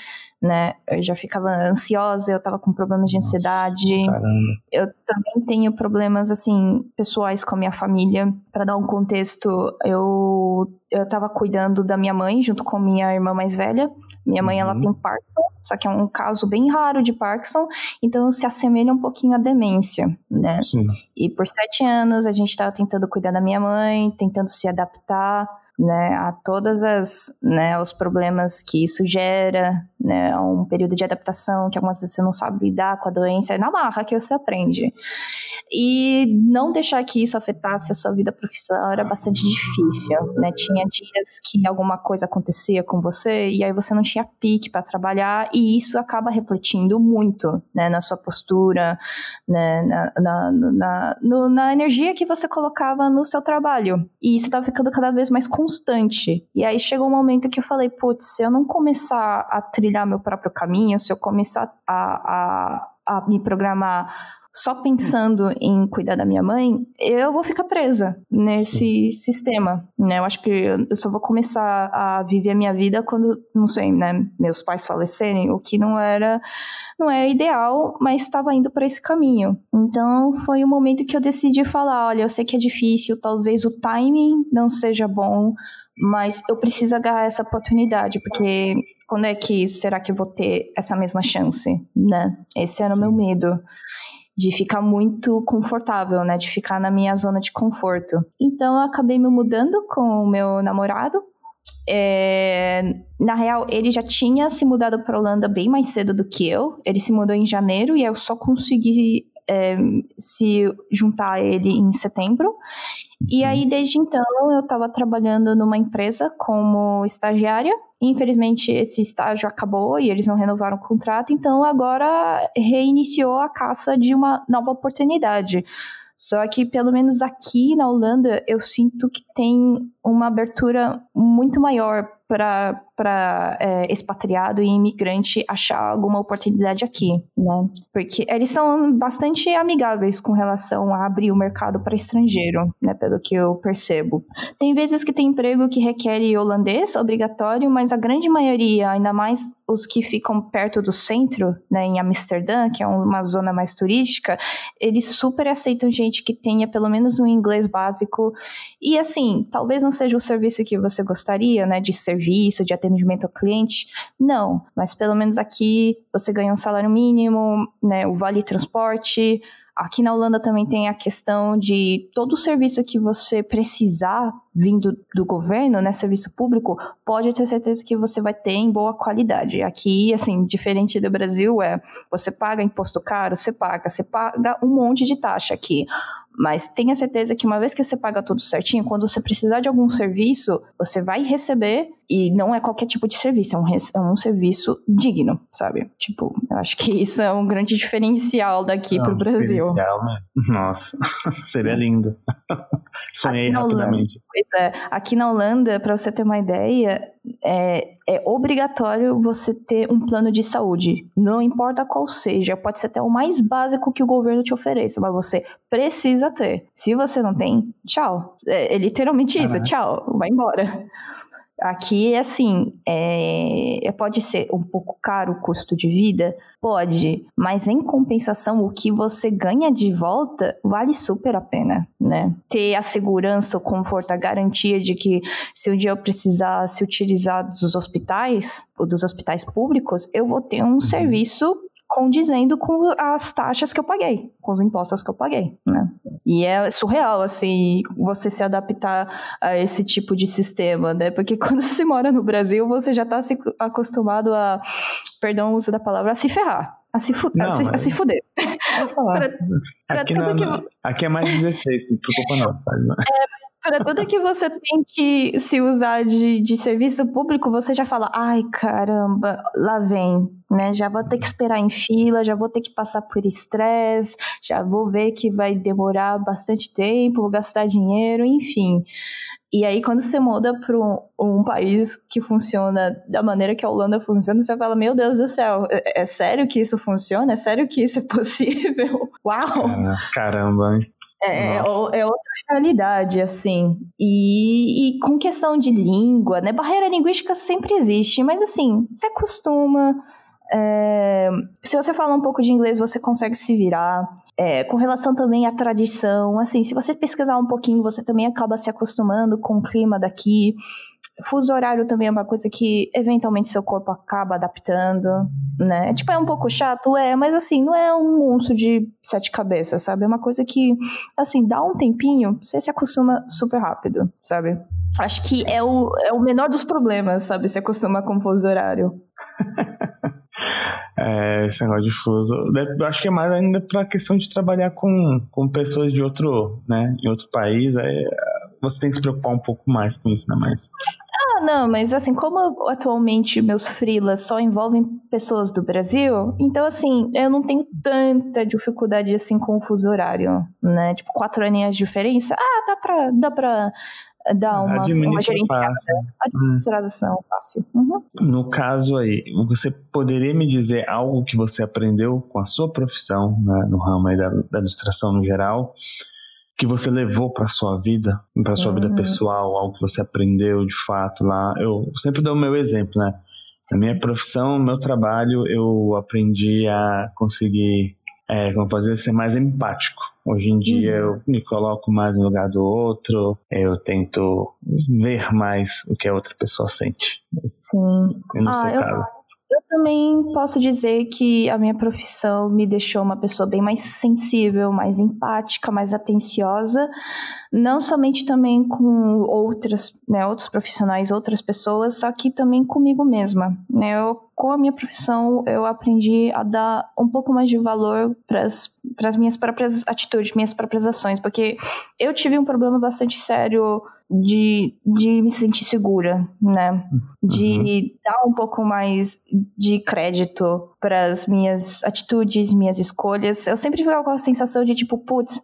né? Eu já ficava ansiosa, eu tava com problemas de ansiedade. Nossa, eu também tenho problemas, assim, pessoais com a minha família. Para dar um contexto, eu, eu tava cuidando da minha mãe junto com minha irmã mais velha. Minha mãe, uhum. ela tem Parkinson, só que é um caso bem raro de Parkinson, então se assemelha um pouquinho à demência, né? Sim. E por sete anos a gente estava tentando cuidar da minha mãe, tentando se adaptar, né, a todas as, né, os problemas que isso gera, né, um período de adaptação que algumas vezes você não sabe lidar com a doença, é na marra que você aprende. E não deixar que isso afetasse a sua vida profissional era bastante difícil, né, tinha dias que alguma coisa acontecia com você e aí você não tinha pique para trabalhar e isso acaba refletindo muito, né, na sua postura, né, na, na, na, no, na energia que você colocava no seu trabalho. E isso estava ficando cada vez mais constante. E aí chegou um momento que eu falei, putz, se eu não começar a trilhar meu próprio caminho, se eu começar a, a, a me programar só pensando em cuidar da minha mãe, eu vou ficar presa nesse Sim. sistema, né? Eu acho que eu só vou começar a viver a minha vida quando, não sei, né, meus pais falecerem, o que não era não era ideal, mas estava indo para esse caminho. Então foi o um momento que eu decidi falar, olha, eu sei que é difícil, talvez o timing não seja bom, mas eu preciso agarrar essa oportunidade, porque quando é que será que eu vou ter essa mesma chance, né? Esse era o meu medo de ficar muito confortável, né? De ficar na minha zona de conforto. Então eu acabei me mudando com o meu namorado. É, na real, ele já tinha se mudado para Holanda bem mais cedo do que eu. Ele se mudou em janeiro e eu só consegui é, se juntar a ele em setembro. E aí, desde então, eu estava trabalhando numa empresa como estagiária. Infelizmente, esse estágio acabou e eles não renovaram o contrato, então agora reiniciou a caça de uma nova oportunidade. Só que, pelo menos aqui na Holanda, eu sinto que tem uma abertura muito maior para é, expatriado e imigrante achar alguma oportunidade aqui, né? Porque eles são bastante amigáveis com relação a abrir o mercado para estrangeiro, né? Pelo que eu percebo. Tem vezes que tem emprego que requer holandês obrigatório, mas a grande maioria, ainda mais os que ficam perto do centro, né, em Amsterdã, que é uma zona mais turística, eles super aceitam gente que tenha pelo menos um inglês básico. E assim, talvez não seja o serviço que você gostaria, né, de serviço, de atendimento ao cliente, não, mas pelo menos aqui você ganha um salário mínimo, né, o vale transporte, Aqui na Holanda também tem a questão de todo o serviço que você precisar vindo do governo, né, serviço público, pode ter certeza que você vai ter em boa qualidade. Aqui, assim, diferente do Brasil, é você paga imposto caro, você paga, você paga um monte de taxa aqui. Mas tenha certeza que uma vez que você paga tudo certinho, quando você precisar de algum serviço, você vai receber e não é qualquer tipo de serviço, é um, é um serviço digno, sabe? Tipo, eu acho que isso é um grande diferencial daqui não, pro Brasil. Diferencial, né? Nossa, seria lindo. Sonhei rapidamente. Pois é, aqui na Holanda, para você ter uma ideia, é, é obrigatório você ter um plano de saúde. Não importa qual seja, pode ser até o mais básico que o governo te ofereça, mas você precisa ter. Se você não tem, tchau. É, é literalmente isso, tchau, vai embora. Aqui, assim, é, pode ser um pouco caro o custo de vida? Pode, mas em compensação, o que você ganha de volta vale super a pena, né? Ter a segurança, o conforto, a garantia de que se um dia eu precisar se utilizar dos hospitais, ou dos hospitais públicos, eu vou ter um uhum. serviço condizendo com as taxas que eu paguei, com os impostos que eu paguei, né? E é surreal, assim, você se adaptar a esse tipo de sistema, né? Porque quando você mora no Brasil, você já está se acostumado a, perdão o uso da palavra, a se ferrar. A se, fu não, a se, a se fuder. pra, pra aqui, não, que... aqui é mais 16, não preocupa não. É, para tudo que você tem que se usar de, de serviço público, você já fala, ai caramba, lá vem, né? Já vou ter que esperar em fila, já vou ter que passar por estresse, já vou ver que vai demorar bastante tempo, vou gastar dinheiro, enfim. E aí, quando você muda para um, um, país que funciona da maneira que a Holanda funciona, você fala: Meu Deus do céu, é, é sério que isso funciona? É sério que isso é possível? Uau! Caramba, hein? É, é, é, outra realidade, assim. E, e, com questão de língua, né? Barreira linguística sempre existe, mas assim, se acostuma. É, se você fala um pouco de inglês, você consegue se virar. É, com relação também à tradição, assim, se você pesquisar um pouquinho, você também acaba se acostumando com o clima daqui. Fuso horário também é uma coisa que eventualmente seu corpo acaba adaptando, né? Tipo, é um pouco chato, é, mas assim, não é um monstro de sete cabeças, sabe? É uma coisa que, assim, dá um tempinho, você se acostuma super rápido, sabe? Acho que é o, é o menor dos problemas, sabe? Se acostuma com o fuso horário. é, esse negócio de fuso. Eu acho que é mais ainda pra questão de trabalhar com, com pessoas de outro, né? Em outro país. Aí você tem que se preocupar um pouco mais com isso, né? Mas ah, não, mas assim, como atualmente meus freelas só envolvem pessoas do Brasil, então assim, eu não tenho tanta dificuldade assim com o fuso horário, né? Tipo, quatro aninhas de diferença, ah, dá pra, dá pra dar uma, uma gerenciada. Administração fácil. Uhum. No caso aí, você poderia me dizer algo que você aprendeu com a sua profissão, né, no ramo aí da, da administração no geral, que você levou para sua vida, para sua uhum. vida pessoal, algo que você aprendeu de fato lá. Eu sempre dou o meu exemplo, né? Na minha profissão, no meu trabalho, eu aprendi a conseguir, é, como fazer, ser mais empático. Hoje em dia uhum. eu me coloco mais no lugar do outro, eu tento ver mais o que a outra pessoa sente. Sim. no ah, seu eu... caso. Eu também posso dizer que a minha profissão me deixou uma pessoa bem mais sensível, mais empática, mais atenciosa, não somente também com outras, né, outros profissionais, outras pessoas, só que também comigo mesma. Né? Eu, com a minha profissão, eu aprendi a dar um pouco mais de valor para as minhas próprias atitudes, minhas próprias ações, porque eu tive um problema bastante sério de, de me sentir segura, né? De uhum. dar um pouco mais de crédito para as minhas atitudes, minhas escolhas. Eu sempre ficava com a sensação de tipo, putz,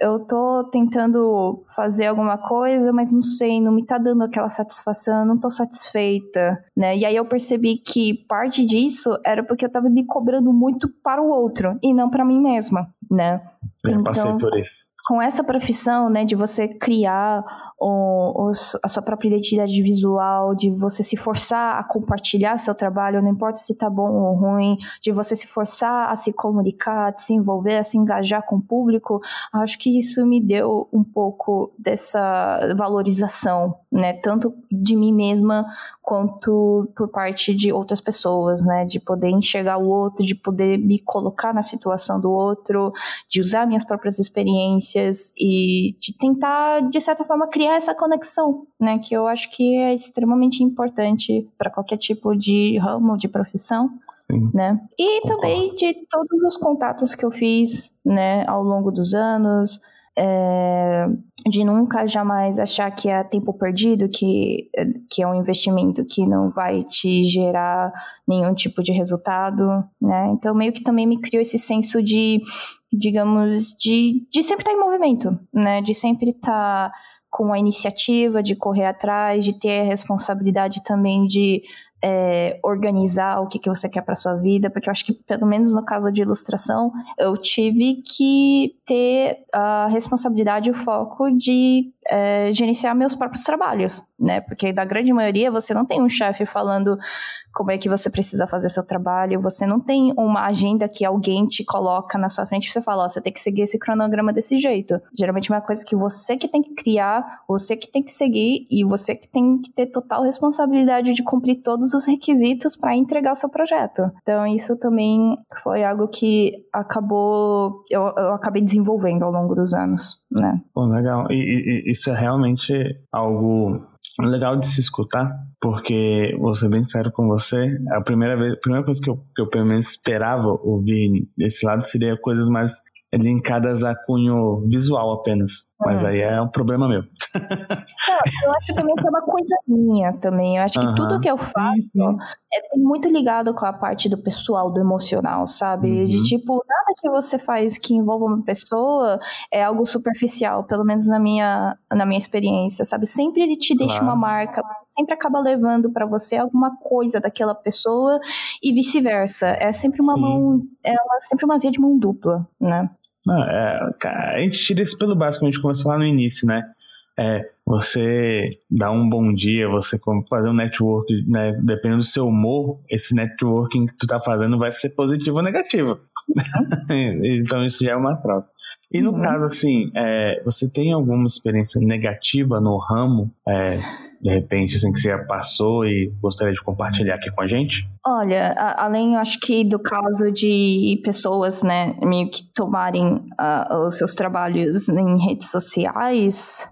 eu tô tentando fazer alguma coisa, mas não sei, não me tá dando aquela satisfação, não tô satisfeita, né? E aí eu percebi que parte disso era porque eu tava me cobrando muito para o outro e não para mim mesma, né? Eu então, passei por isso com essa profissão, né, de você criar o, o, a sua própria identidade visual, de você se forçar a compartilhar seu trabalho, não importa se tá bom ou ruim, de você se forçar a se comunicar, a se envolver, a se engajar com o público, acho que isso me deu um pouco dessa valorização, né, tanto de mim mesma quanto por parte de outras pessoas, né, de poder enxergar o outro, de poder me colocar na situação do outro, de usar minhas próprias experiências e de tentar, de certa forma, criar essa conexão, né? Que eu acho que é extremamente importante para qualquer tipo de ramo, de profissão. Sim. Né? E Concordo. também de todos os contatos que eu fiz, né, ao longo dos anos, é, de nunca jamais achar que é tempo perdido, que, que é um investimento que não vai te gerar nenhum tipo de resultado, né? Então meio que também me criou esse senso de, digamos, de, de sempre estar em movimento, né? De sempre estar com a iniciativa, de correr atrás, de ter a responsabilidade também de é, organizar o que, que você quer para sua vida, porque eu acho que, pelo menos no caso de ilustração, eu tive que ter a responsabilidade e o foco de é, gerenciar meus próprios trabalhos, né? Porque da grande maioria você não tem um chefe falando como é que você precisa fazer seu trabalho, você não tem uma agenda que alguém te coloca na sua frente e você fala, ó, você tem que seguir esse cronograma desse jeito. Geralmente é uma coisa que você que tem que criar, você que tem que seguir e você que tem que ter total responsabilidade de cumprir todos os requisitos para entregar o seu projeto. Então isso também foi algo que acabou, eu, eu acabei desenvolvendo ao longo dos anos, né? Pô, legal. E, e isso é realmente algo legal de se escutar, porque vou ser bem sério com você, a primeira vez, a primeira coisa que eu, que eu pelo menos esperava ouvir desse lado seria coisas mais linkadas a cunho visual apenas. Mas uhum. aí é um problema meu. Não, eu acho também que é uma coisa minha também. Eu acho que uhum. tudo que eu faço é muito ligado com a parte do pessoal, do emocional, sabe? Uhum. De tipo, nada que você faz que envolva uma pessoa é algo superficial, pelo menos na minha, na minha experiência, sabe? Sempre ele te deixa claro. uma marca, sempre acaba levando para você alguma coisa daquela pessoa e vice-versa. É sempre uma Sim. mão, é sempre uma via de mão dupla, né? Não, é, a gente tira isso pelo básico, a gente começou lá no início, né? É, você dar um bom dia, você fazer um network, né? Dependendo do seu humor, esse networking que tu tá fazendo vai ser positivo ou negativo. então isso já é uma troca. E no uhum. caso, assim, é, você tem alguma experiência negativa no ramo? É, de repente, assim, que você já passou e gostaria de compartilhar aqui com a gente? Olha, a, além, acho que do caso de pessoas, né, meio que tomarem uh, os seus trabalhos em redes sociais,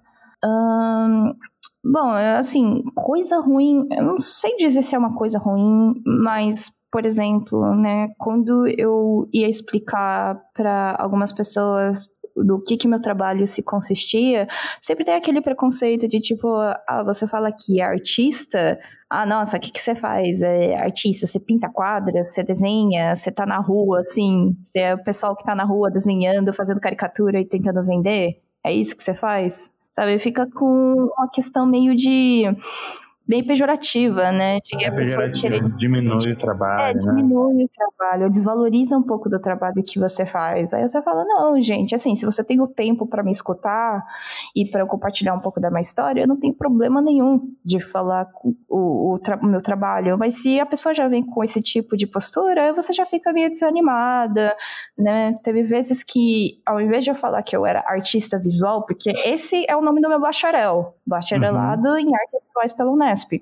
bom, assim, coisa ruim, eu não sei dizer se é uma coisa ruim, mas por exemplo, né, quando eu ia explicar para algumas pessoas do que que meu trabalho se consistia, sempre tem aquele preconceito de tipo, ah, você fala que é artista, ah, nossa, o que que você faz? É artista, você pinta quadra, você desenha, você tá na rua, assim, você é o pessoal que tá na rua desenhando, fazendo caricatura e tentando vender? É isso que você faz? Sabe, fica com uma questão meio de bem pejorativa, né? De é, a pessoa querer... diminui o trabalho. É, né? diminui o trabalho, desvaloriza um pouco do trabalho que você faz. Aí você fala, não, gente, assim, se você tem o tempo para me escutar e para eu compartilhar um pouco da minha história, eu não tenho problema nenhum de falar o, o, tra o meu trabalho. Mas se a pessoa já vem com esse tipo de postura, você já fica meio desanimada, né? Teve vezes que, ao invés de eu falar que eu era artista visual, porque esse é o nome do meu bacharel, bacharelado uhum. em artes visuais pela Unesp.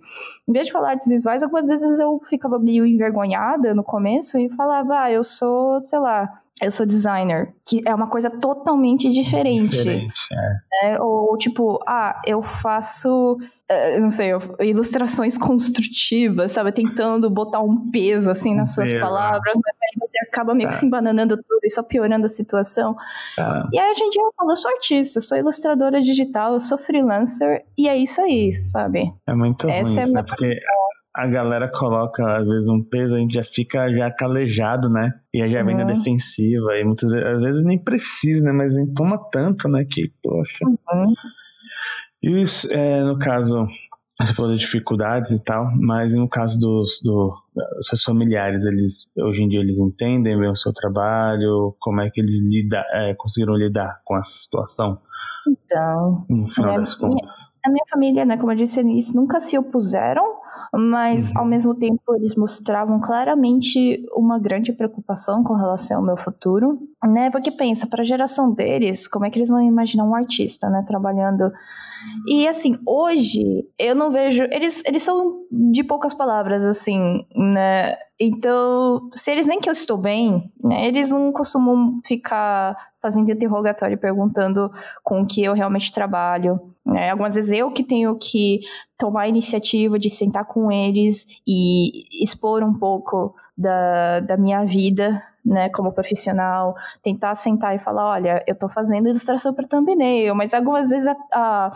Em vez de falar artes visuais, algumas vezes eu ficava meio envergonhada no começo e falava, ah, eu sou, sei lá, eu sou designer, que é uma coisa totalmente diferente. diferente é. É, ou tipo, ah, eu faço, uh, não sei, ilustrações construtivas, sabe? Tentando botar um peso assim nas suas palavras, mas aí você acaba meio tá. que se embananando tudo e só piorando a situação. Tá. E aí a gente fala, eu sou artista, sou ilustradora digital, eu sou freelancer, e é isso aí, sabe? É muito Essa ruim, é né? Porque a galera coloca, às vezes, um peso, a gente já fica já calejado, né? E já vem uhum. na defensiva. E muitas vezes, às vezes nem precisa, né? Mas toma tanto, né? Que, poxa. Uhum. E é, no caso, você falou de dificuldades e tal, mas no caso dos, do, dos seus familiares, eles hoje em dia eles entendem bem o seu trabalho, como é que eles lida, é, conseguiram lidar com essa situação? Então, no final das contas. Minha, a minha família, né, como eu disse, eles nunca se opuseram mas uhum. ao mesmo tempo eles mostravam claramente uma grande preocupação com relação ao meu futuro, né? Porque pensa, para a geração deles, como é que eles vão imaginar um artista, né, trabalhando e assim, hoje eu não vejo. Eles, eles são de poucas palavras, assim, né? Então, se eles veem que eu estou bem, né, eles não costumam ficar fazendo interrogatório perguntando com o que eu realmente trabalho. Né? Algumas vezes eu que tenho que tomar a iniciativa de sentar com eles e expor um pouco da, da minha vida, né, como profissional, tentar sentar e falar, olha, eu estou fazendo ilustração para thumbnail, mas algumas vezes a, a,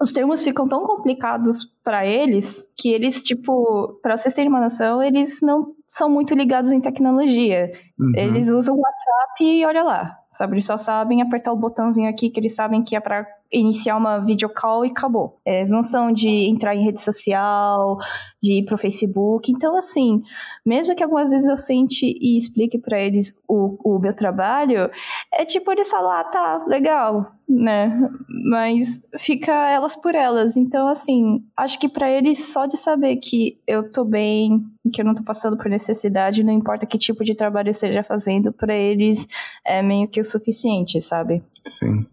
os termos ficam tão complicados para eles que eles, tipo, para vocês terem uma noção, eles não são muito ligados em tecnologia. Uhum. Eles usam WhatsApp e olha lá, sabe? Eles só sabem apertar o botãozinho aqui que eles sabem que é para iniciar uma videocall e acabou. Eles não são de entrar em rede social, de ir pro Facebook. Então, assim, mesmo que algumas vezes eu sente e explique para eles o, o meu trabalho, é tipo eles falam, ah, tá, legal, né? Mas fica elas por elas. Então, assim, acho que para eles só de saber que eu tô bem, que eu não tô passando por necessidade, não importa que tipo de trabalho eu esteja fazendo, para eles é meio que o suficiente, sabe? Sim.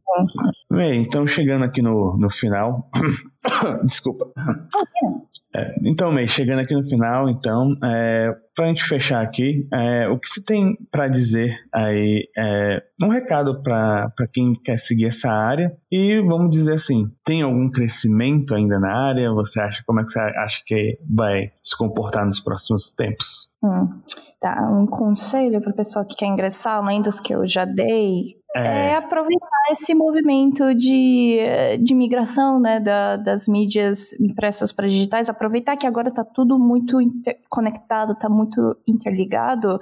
Bem, então chegando aqui no, no final. Desculpa. É, então, May, chegando aqui no final, então, é, para a gente fechar aqui, é, o que você tem para dizer aí, é, um recado para quem quer seguir essa área e vamos dizer assim, tem algum crescimento ainda na área? Você acha, como é que você acha que vai se comportar nos próximos tempos? Hum, tá, um conselho para pessoa que quer ingressar, além dos que eu já dei, é, é aproveitar esse movimento de, de migração né, da, das mídias impressas para digitais, aproveitar que agora está tudo muito conectado, está muito interligado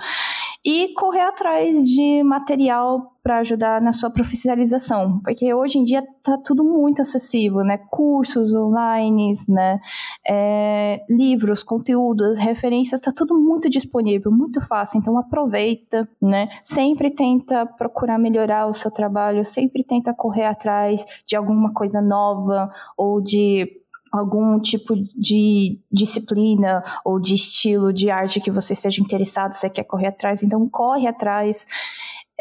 e correr atrás de material para ajudar na sua profissionalização, porque hoje em dia está tudo muito acessível, né? Cursos online, né? É, livros, conteúdos, referências, está tudo muito disponível, muito fácil. Então aproveita, né? Sempre tenta procurar melhorar o seu trabalho, sempre tenta correr atrás de alguma coisa nova ou de algum tipo de disciplina ou de estilo de arte que você esteja interessado, você quer correr atrás, então corre atrás.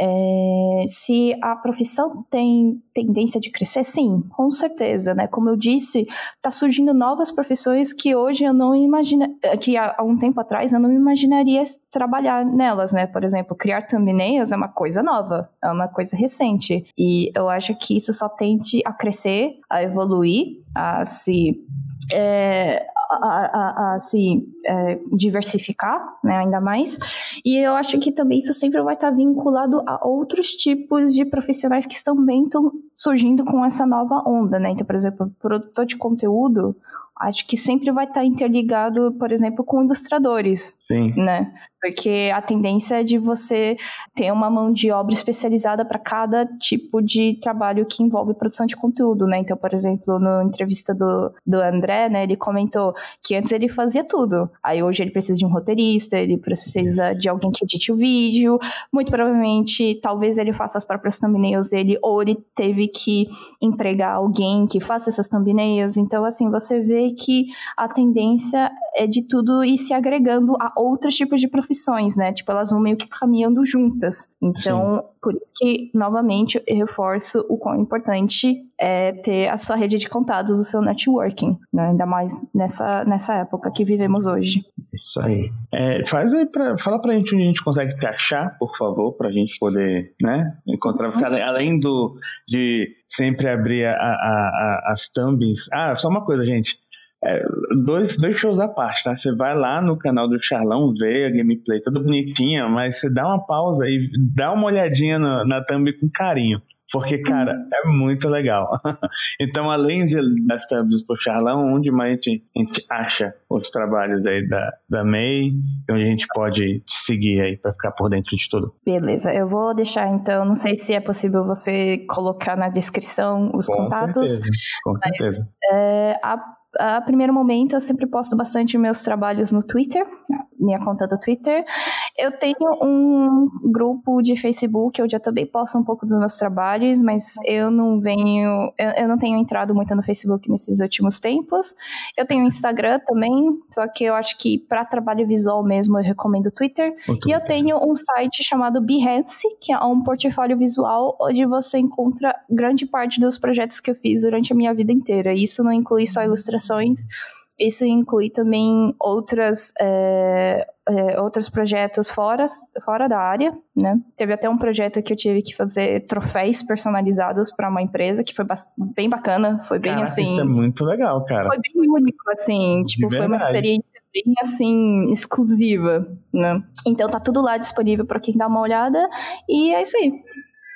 É, se a profissão tem tendência de crescer, sim, com certeza, né? Como eu disse, está surgindo novas profissões que hoje eu não imagina, que há, há um tempo atrás eu não imaginaria trabalhar nelas, né? Por exemplo, criar thumbnails é uma coisa nova, é uma coisa recente, e eu acho que isso só tende a crescer, a evoluir, a se é, a, a, a, se é, diversificar, né, ainda mais. E eu acho que também isso sempre vai estar vinculado a outros tipos de profissionais que também estão surgindo com essa nova onda, né? Então, por exemplo, produtor de conteúdo, acho que sempre vai estar interligado, por exemplo, com ilustradores, Sim. né? Porque a tendência é de você ter uma mão de obra especializada para cada tipo de trabalho que envolve produção de conteúdo, né? Então, por exemplo, na entrevista do, do André, né, ele comentou que antes ele fazia tudo. Aí hoje ele precisa de um roteirista, ele precisa de alguém que edite o vídeo. Muito provavelmente, talvez ele faça as próprias thumbnails dele, ou ele teve que empregar alguém que faça essas thumbnails. Então, assim, você vê que a tendência é de tudo ir se agregando a outros tipos de profissões, né? Tipo, elas vão meio que caminhando juntas. Então, Sim. por isso que, novamente, eu reforço o quão importante é ter a sua rede de contatos, o seu networking, né? Ainda mais nessa, nessa época que vivemos hoje. Isso aí. É, faz aí pra, fala pra gente onde a gente consegue te achar, por favor, pra gente poder, né, encontrar você, uhum. além do, de sempre abrir a, a, a, as thumbs. Ah, só uma coisa, gente. É, dois, dois shows à parte, tá? Você vai lá no canal do Charlão, vê a gameplay toda bonitinha, mas você dá uma pausa e dá uma olhadinha na, na thumb com carinho. Porque, cara, uhum. é muito legal. então, além de, das thumbs pro Charlão, onde mais a gente, a gente, acha os trabalhos aí da, da May, onde a gente pode te seguir aí para ficar por dentro de tudo? Beleza, eu vou deixar então, não sei se é possível você colocar na descrição os com contatos. Certeza, com certeza. É, a a primeiro momento eu sempre posto bastante meus trabalhos no Twitter, minha conta do Twitter. Eu tenho um grupo de Facebook onde eu também posto um pouco dos meus trabalhos, mas eu não venho, eu, eu não tenho entrado muito no Facebook nesses últimos tempos. Eu tenho Instagram também, só que eu acho que para trabalho visual mesmo eu recomendo o Twitter. o Twitter. E eu tenho um site chamado Behance, que é um portfólio visual onde você encontra grande parte dos projetos que eu fiz durante a minha vida inteira. Isso não inclui só ilustrações isso inclui também outras, é, é, outros projetos fora, fora da área, né? Teve até um projeto que eu tive que fazer troféus personalizados para uma empresa, que foi bem bacana, foi bem Caraca, assim... isso é muito legal, cara. Foi bem único, assim, De tipo, verdade. foi uma experiência bem assim exclusiva, né? Então tá tudo lá disponível para quem dá uma olhada e é isso aí.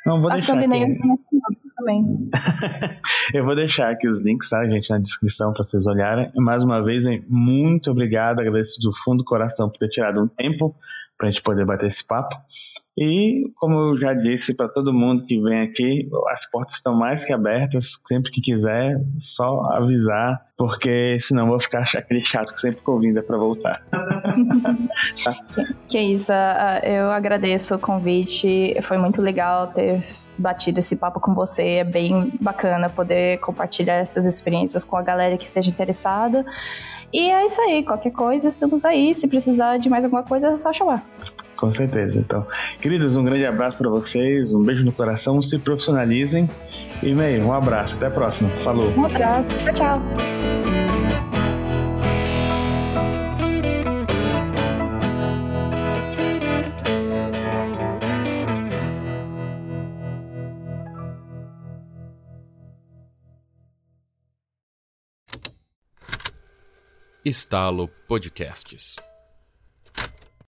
Não, vou deixar aqui. também. eu vou deixar aqui os links, tá, gente, na descrição para vocês olharem. Mais uma vez, muito obrigado, agradeço do fundo do coração por ter tirado um tempo para a gente poder bater esse papo. E, como eu já disse para todo mundo que vem aqui, as portas estão mais que abertas. Sempre que quiser, só avisar, porque senão vou ficar aquele chato que sempre convida para voltar. Que isso, eu agradeço o convite. Foi muito legal ter batido esse papo com você. É bem bacana poder compartilhar essas experiências com a galera que esteja interessada. E é isso aí, qualquer coisa, estamos aí. Se precisar de mais alguma coisa, é só chamar. Com certeza. Então, queridos, um grande abraço para vocês, um beijo no coração, se profissionalizem. E meio, um abraço, até a próxima. Falou. Um abraço, tchau, tchau. Estalo Podcasts.